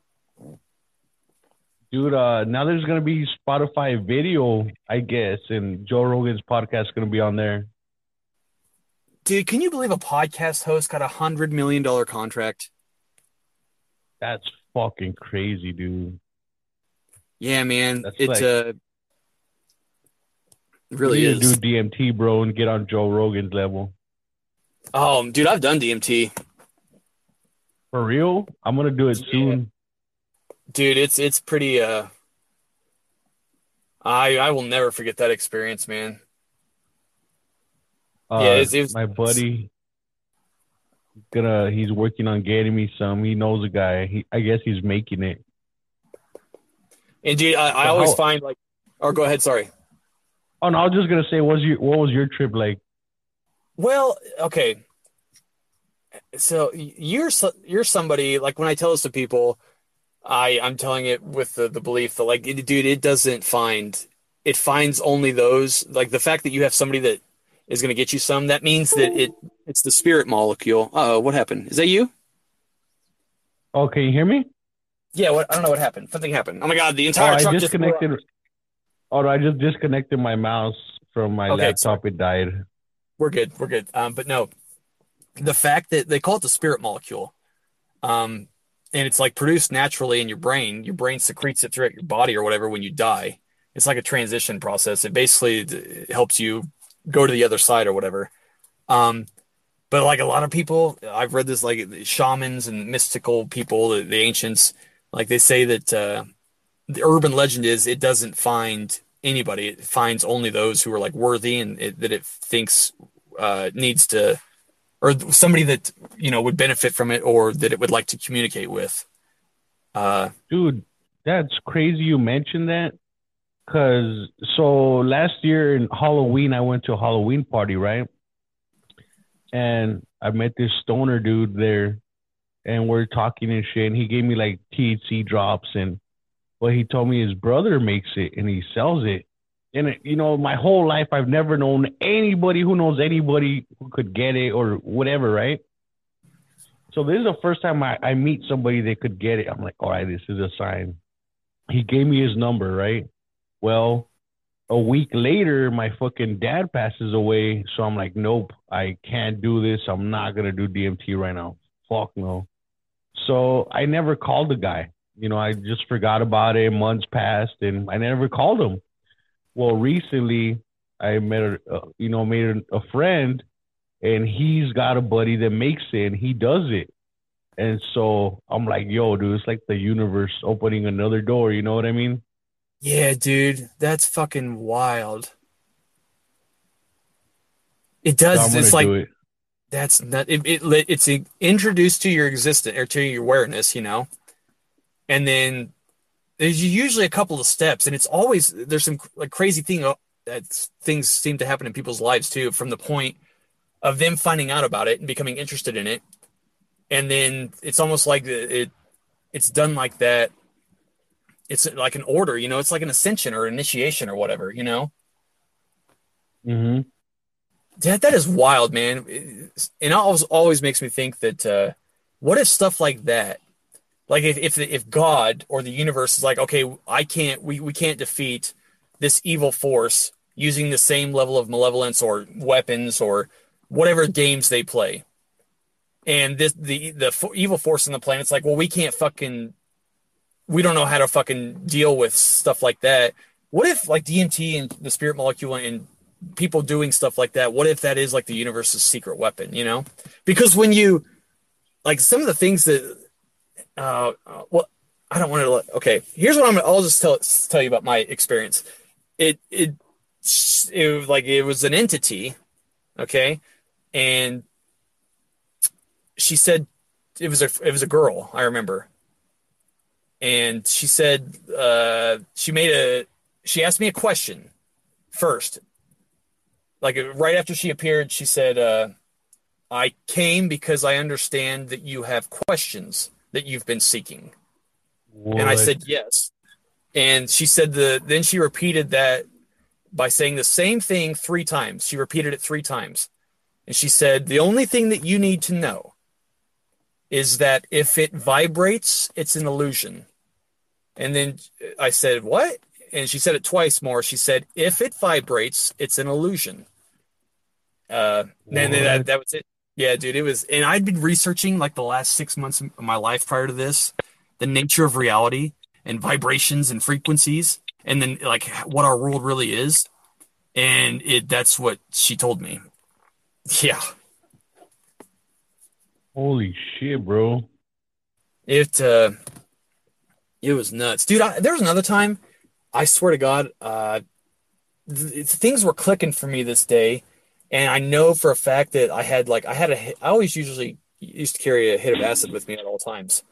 Dude, uh, now there's gonna be Spotify video, I guess, and Joe Rogan's podcast is gonna be on there. Dude, can you believe a podcast host got a hundred million dollar contract? That's fucking crazy, dude. Yeah, man. That's It like- uh, really you is. do DMT, bro, and get on Joe Rogan's level. Oh, dude, I've done DMT. For real? I'm gonna do it soon. Dude, it's it's pretty. Uh, I I will never forget that experience, man. Uh, Yeah, it's- it's- my buddy gonna he's working on getting me some. He knows a guy. He, I guess he's making it. And dude, I, I always how- find like. Or go ahead. Sorry. Oh, no, I was just gonna say, what's your what was your trip like? Well, okay. So you're so- you're somebody like when I tell this to people, I I'm telling it with the, the belief that like it, dude, it doesn't find it finds only those like the fact that you have somebody that is going to get you some that means that it it's the spirit molecule. Uh oh, what happened? Is that you? Oh, can you hear me? Yeah. What I don't know what happened. Something happened. Oh my god, the Oh, entire I truck just blew disconnected. Oh, I just disconnected my mouse from my Okay, laptop. It died. we're good we're good um but no the fact that they call it the spirit molecule um and it's like produced naturally in your brain your brain secretes it throughout your body or whatever when you die it's like a transition process it basically helps you go to the other side or whatever. Um but like a lot of people i've read this like shamans and mystical people the, the ancients like they say that uh the urban legend is it doesn't find anybody. It finds only those who are like worthy and it, that it thinks uh, needs to or somebody that you know would benefit from it or that it would like to communicate with. Uh Dude, that's crazy you mentioned that. Cause so last year in Halloween, I went to a Halloween party, right? And I met this stoner dude there, and we're talking and shit. And he gave me like THC drops, and well, he told me his brother makes it and he sells it. And you know, my whole life I've never known anybody who knows anybody who could get it or whatever, right? So this is the first time I, I meet somebody that could get it. I'm like, all right, this is a sign. He gave me his number, right? Well, a week later, my fucking dad passes away. So I'm like, nope, I can't do this. I'm not gonna do DMT right now. Fuck no. So I never called the guy. You know, I just forgot about it. Months passed, and I never called him. Well, recently I met a, you know, made a friend, and he's got a buddy that makes it, and he does it. And so I'm like, yo, dude, it's like the universe opening another door. You know what I mean? Yeah dude that's fucking wild. It does it's like it. that's not it, it it's introduced to your existence or to your awareness you know? And then there's usually a couple of steps and it's always there's some like crazy thing uh, that things seem to happen in people's lives too from the point of them finding out about it and becoming interested in it. And then it's almost like it it's done like that it's like an order you know it's like an ascension or initiation or whatever you know Mm-hmm. that that is wild, man. It's- And it always always makes me think that uh, what if stuff like that, like if if if God or the universe is like, okay, I can't, we we can't defeat this evil force using the same level of malevolence or weapons or whatever games they play. And this the the evil force in the planet's like, well, we can't fucking, we don't know how to fucking deal with stuff like that. What if like DMT and the spirit molecule and people doing stuff like that? What if that is like the universe's secret weapon? You know, because when you like some of the things that, uh, well, I don't want to. let- Okay, here's what I'm. Gonna I'll just tell tell you about my experience. It it it was like it was an entity, okay, and she said it was a it was a girl. I remember, and she said uh, she made a she asked me a question first, like right after she appeared. She said, uh, "I came because I understand that you have questions that you've been seeking." And I said yes. And she said the then she repeated that by saying the same thing three times. She repeated it three times. And she said, The only thing that you need to know is that if it vibrates, it's an illusion. And then I said, What? And she said it twice more. She said, If it vibrates, it's an illusion. Uh, and then that, that was it. Yeah, dude, it was. And I'd been researching like the last six months of my life prior to this, the nature of reality and vibrations and frequencies, and then like what our world really is. And it that's what she told me. Yeah. Holy shit, bro. It uh it was nuts. Dude, I, there was another time, I swear to God, uh th- things were clicking for me this day, and I know for a fact that I had like I had a I always usually used to carry a hit of acid with me at all times.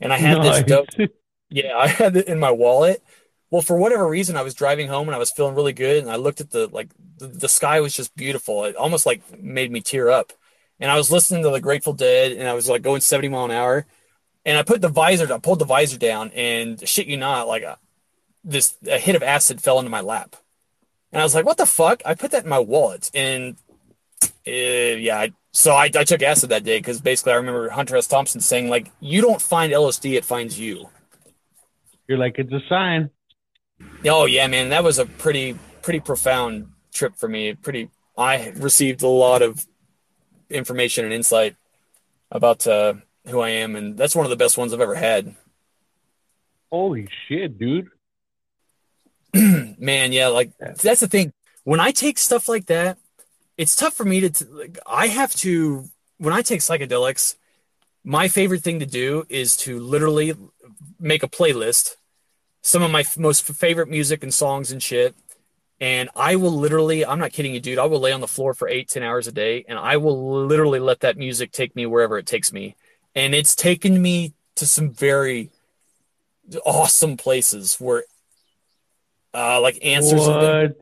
And I had Nice. this dope Yeah, I had it in my wallet. Well, for whatever reason, I was driving home and I was feeling really good, and I looked at the like the, the sky was just beautiful. It almost like made me tear up. And I was listening to the Grateful Dead, and I was like going 70 mile an hour. And I put the visor, I pulled the visor down, and shit you not, like a, this a hit of acid fell into my lap. And I was like, "What the fuck?" I put that in my wallet, and uh, yeah, I, so I, I took acid that day because basically I remember Hunter S. Thompson saying like, "You don't find LSD, it finds you." You're like, it's a sign. Oh yeah, man, that was a pretty pretty profound trip for me. Pretty, I received a lot of information and insight about uh, who I am, and that's one of the best ones I've ever had. Holy shit, dude. man, yeah, like that's the thing. When I take stuff like that, it's tough for me to. t- Like, I have to when I take psychedelics. My favorite thing to do is to literally make a playlist, some of my f- most favorite music and songs and shit. And I will literally, I'm not kidding you, dude. I will lay on the floor for eight, ten hours a day, and I will literally let that music take me wherever it takes me. And it's taken me to some very awesome places where, uh, like answers. What?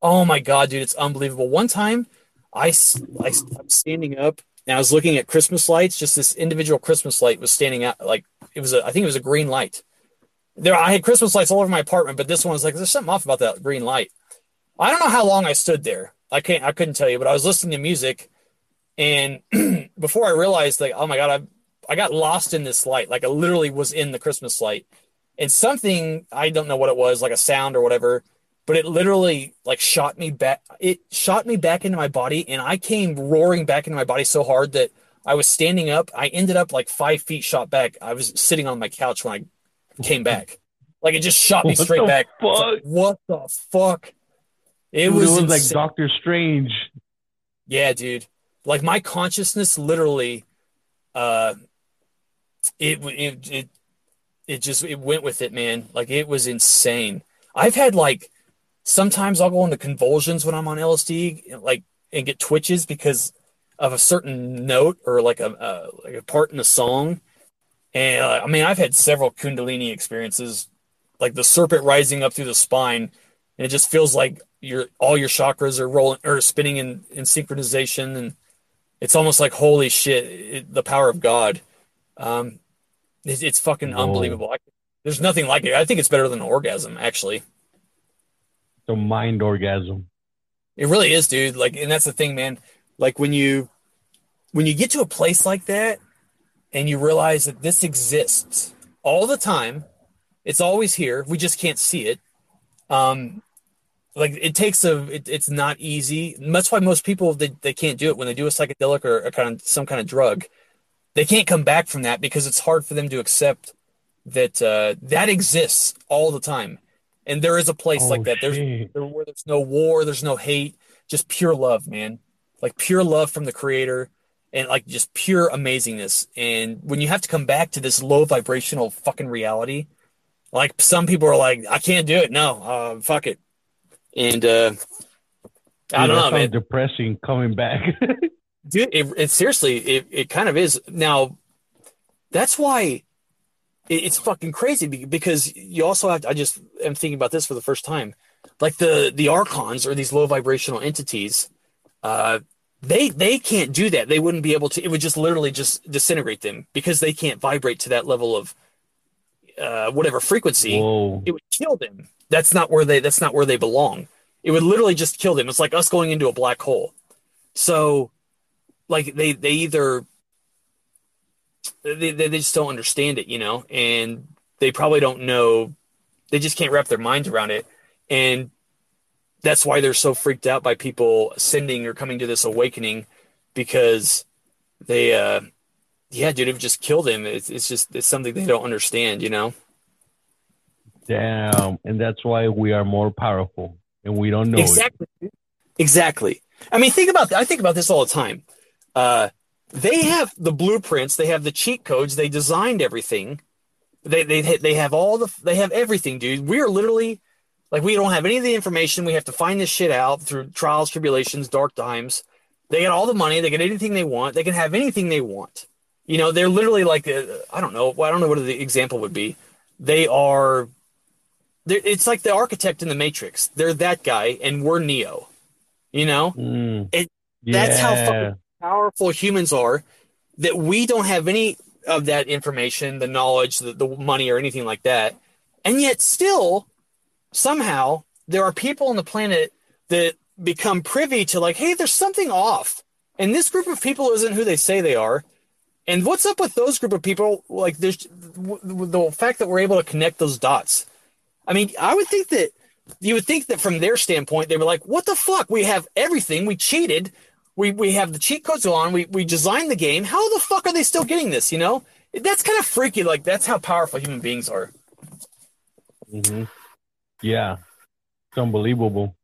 Oh my god, dude, it's unbelievable. One time, I, I I'm standing up and I was looking at Christmas lights. Just this individual Christmas light was standing out, like it was a, I think it was a green light. There, I had Christmas lights all over my apartment, but this one was like, there's something off about that green light. I don't know how long I stood there. I can't, I couldn't tell you, but I was listening to music, and before I realized, like, oh my god, I, I got lost in this light. Like, I literally was in the Christmas light, and something I don't know what it was, like a sound or whatever, but it literally like shot me back. It shot me back into my body, and I came roaring back into my body so hard that I was standing up. I ended up like five feet shot back. I was sitting on my couch when I came back. Like it just shot me What straight back. Like, what the fuck? It Dude, was, it was like. Doctor Strange. Yeah, dude. Like my consciousness literally uh it it it it just it went with it, man. Like it was insane. I've had like sometimes I'll go into convulsions when I'm on LSD like and get twitches because of a certain note or like a like a part in a song. And uh, I mean, I've had several kundalini experiences like the serpent rising up through the spine and it just feels like your all your chakras are rolling or spinning in in synchronization and it's almost like holy shit it, the power of god um it, it's fucking Whoa. unbelievable. I, there's nothing like it. I think it's better than an orgasm actually. The mind orgasm. it really is dude. Like and that's the thing man. Like when you when you get to a place like that and you realize that this exists all the time it's always here. We just can't see it. Um like it takes a it, it's not easy. That's why most people they, they can't do it. When they do a psychedelic or a kind of some kind of drug they can't come back from that because it's hard for them to accept that uh, that exists all the time. And there is a place Oh, like that. There's there, where there's no war there's no hate just pure love man. Like pure love from the creator and like just pure amazingness. And when you have to come back to this low vibrational fucking reality like some people are like i can't do it. No uh, fuck it. And uh i don't that know man. depressing coming back. dude it, it seriously it, it kind of is. Now that's why it, it's fucking crazy because you also have to, i just am thinking about this for the first time. Like the the archons or these low vibrational entities uh they they can't do that. They wouldn't be able to it would just literally just disintegrate them because they can't vibrate to that level of uh whatever frequency. Whoa. it would kill them. That's not where they that's not where they belong. It would literally just kill them. It's like us going into a black hole. So like they they either they, they just don't understand it you know? And they probably don't know they just can't wrap their minds around it. And that's why they're so freaked out by people ascending or coming to this awakening because they uh yeah dude it just kill them it's, it's just it's something they don't understand you know? Damn. And that's why we are more powerful and we don't know it. exactly. Exactly. I mean think about i think about this all the time uh they have the blueprints they have the cheat codes they designed everything. They they they have all the they have everything dude. We are literally like we don't have any of the information. We have to find this shit out through trials tribulations dark times. They get all the money they get anything they want they can have anything they want. You know they're literally like uh, i don't know i don't know what the example would be. They are they're, it's like the architect in the matrix. They're that guy and we're neo. You know? Mm. it, that's how fucking powerful humans are that we don't have any of that information the knowledge the, the money or anything like that. And yet still somehow there are people on the planet that become privy to like hey there's something off. And this group of people isn't who they say they are. And what's up with those group of people? Like there's the fact that we're able to connect those dots. I mean i would think that you would think that from their standpoint they were like what the fuck? We have everything. We cheated we we have the cheat codes on we we designed the game how the fuck are they still getting this you know that's kind of freaky like that's how powerful human beings are Mm-hmm. Yeah. It's unbelievable.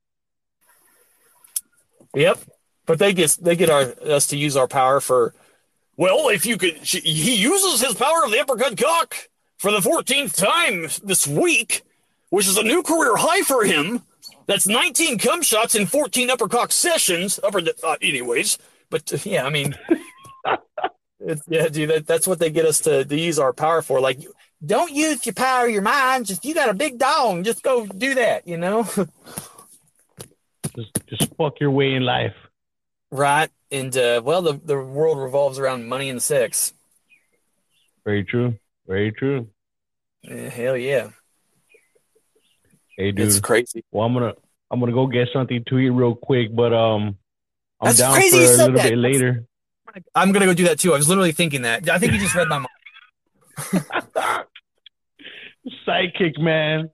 Yep. But they get they get our us to use our power for Well, if you could, he uses his power of the uppercut cock for the 14th time this week, which is a new career high for him. That's 19 cum shots in 14 uppercut sessions. Upper, uh, anyways. but uh, yeah, I mean it's, yeah, dude, that, that's what they get us to, to use our power for. Like don't use your power of your mind. Just you got a big dong, just go do that, you know? Just just fuck your way in life. right. And uh well the, the world revolves around money and sex. Very true. Very true. Eh, hell yeah. Hey dude. It's crazy. Well, I'm gonna I'm gonna go get something to eat real quick, but um, I'm That's down crazy for a little that. bit later. I'm gonna go do that too. I was literally thinking that. I think you just read my mind. Sidekick man.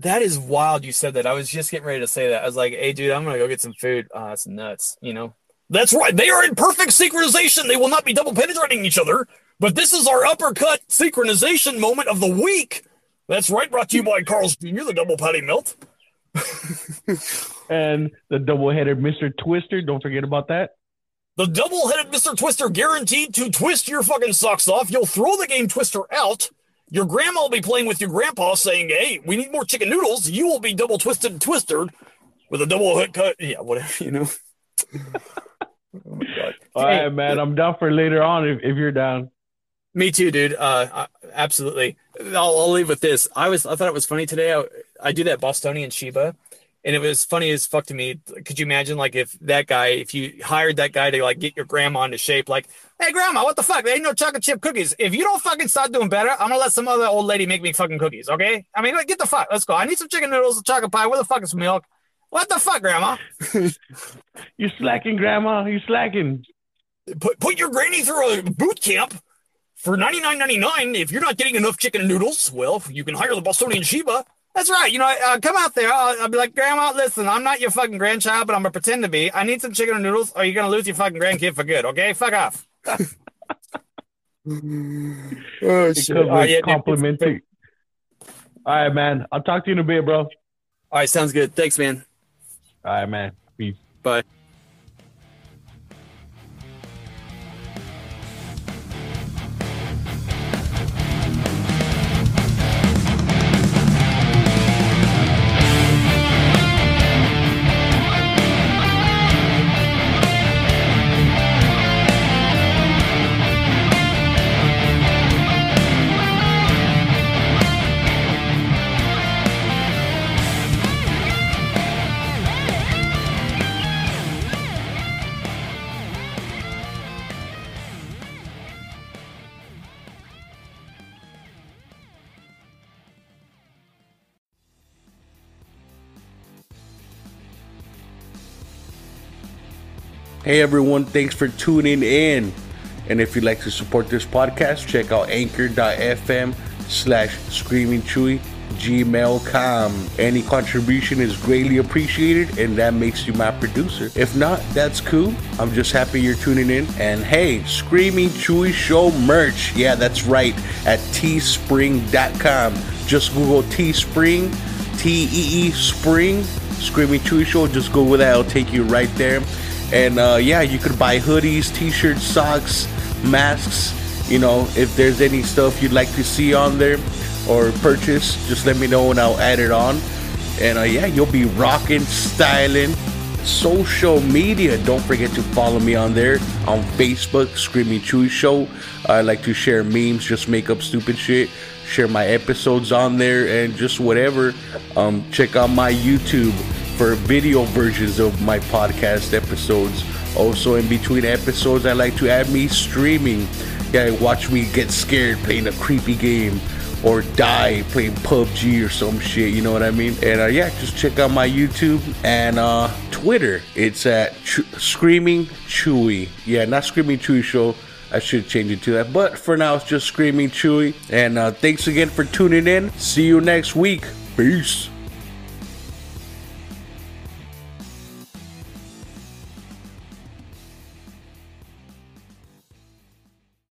That is wild. You said that. I was just getting ready to say that. I was like, "Hey, dude, I'm gonna go get some food." Oh, that's nuts. You know. That's right. They are in perfect synchronization. They will not be double penetrating each other. But this is our uppercut synchronization moment of the week. That's right. Brought to you by Carl's Jr., the double patty melt. And the double-headed Mr. Twister. Don't forget about that. The double headed Mr. Twister guaranteed to twist your fucking socks off. You'll throw the game Twister out. Your grandma will be playing with your grandpa saying, hey, we need more chicken noodles. You will be double twisted and twisted with a double hook cut. Yeah, whatever, you know. oh my God. All right, man. I'm down for later on if, if you're down. Me too, dude. Uh, absolutely. I'll, I'll leave with this. I was, I thought it was funny today. I, I do that Bostonian Shiba, and it was funny as fuck to me. Could you imagine, like, if that guy, if you hired that guy to like get your grandma into shape, like, hey, grandma, what the fuck? There ain't no chocolate chip cookies. If you don't fucking start doing better, I'm gonna let some other old lady make me fucking cookies. Okay? I mean, like, get the fuck. Let's go. I need some chicken noodles, a chocolate pie. Where the fuck is milk? What the fuck, grandma? You slacking, Grandma? You slacking? Put, put your granny through a boot camp for ninety nine ninety nine. If you're not getting enough chicken noodles, well, you can hire the Bostonian Sheba. That's right. You know, uh, come out there. I'll, I'll be like, Grandma, listen, I'm not your fucking grandchild, but I'm gonna pretend to be. I need some chicken and noodles, or you're gonna lose your fucking grandkid for good. Okay, fuck off. Oh, It shit. comes Oh, with yeah, dude. All right, man. I'll talk to you in a bit, bro. All All right, sounds good. Thanks, man. All right, man. Peace. Bye. Hey everyone, thanks for tuning in. And if you'd like to support this podcast, check out anchor.fm slash screaming chuy gmail.com. Any contribution is greatly appreciated and that makes you my producer. If not, that's cool. I'm just happy you're tuning in. And hey, Screaming Chuy Show merch. Yeah, that's right. At teespring.com. Just Google Teespring, T E E Spring, Screaming Chuy Show. Just Google that, it'll take you right there. And uh, yeah, you could buy hoodies, t-shirts, socks, masks. You know, if there's any stuff you'd like to see on there or purchase, just let me know and I'll add it on. And uh, yeah, you'll be rocking, styling. Social media, don't forget to follow me on there on Facebook, Screaming Chuy Show. I like to share memes, just make up stupid shit, share my episodes on there, and just whatever. Um, check out my YouTube for video versions of my podcast episodes. Also, in between episodes, I like to add me streaming. Yeah, watch me get scared playing a creepy game or die playing PUBG or some shit. You know what I mean? And uh, yeah, just check out my YouTube and uh, Twitter. It's at Ch- Screaming Chuy. Yeah, not Screaming Chuy Show. I should change it to that. But for now, it's just Screaming Chuy. And uh, thanks again for tuning in. See you next week. Peace.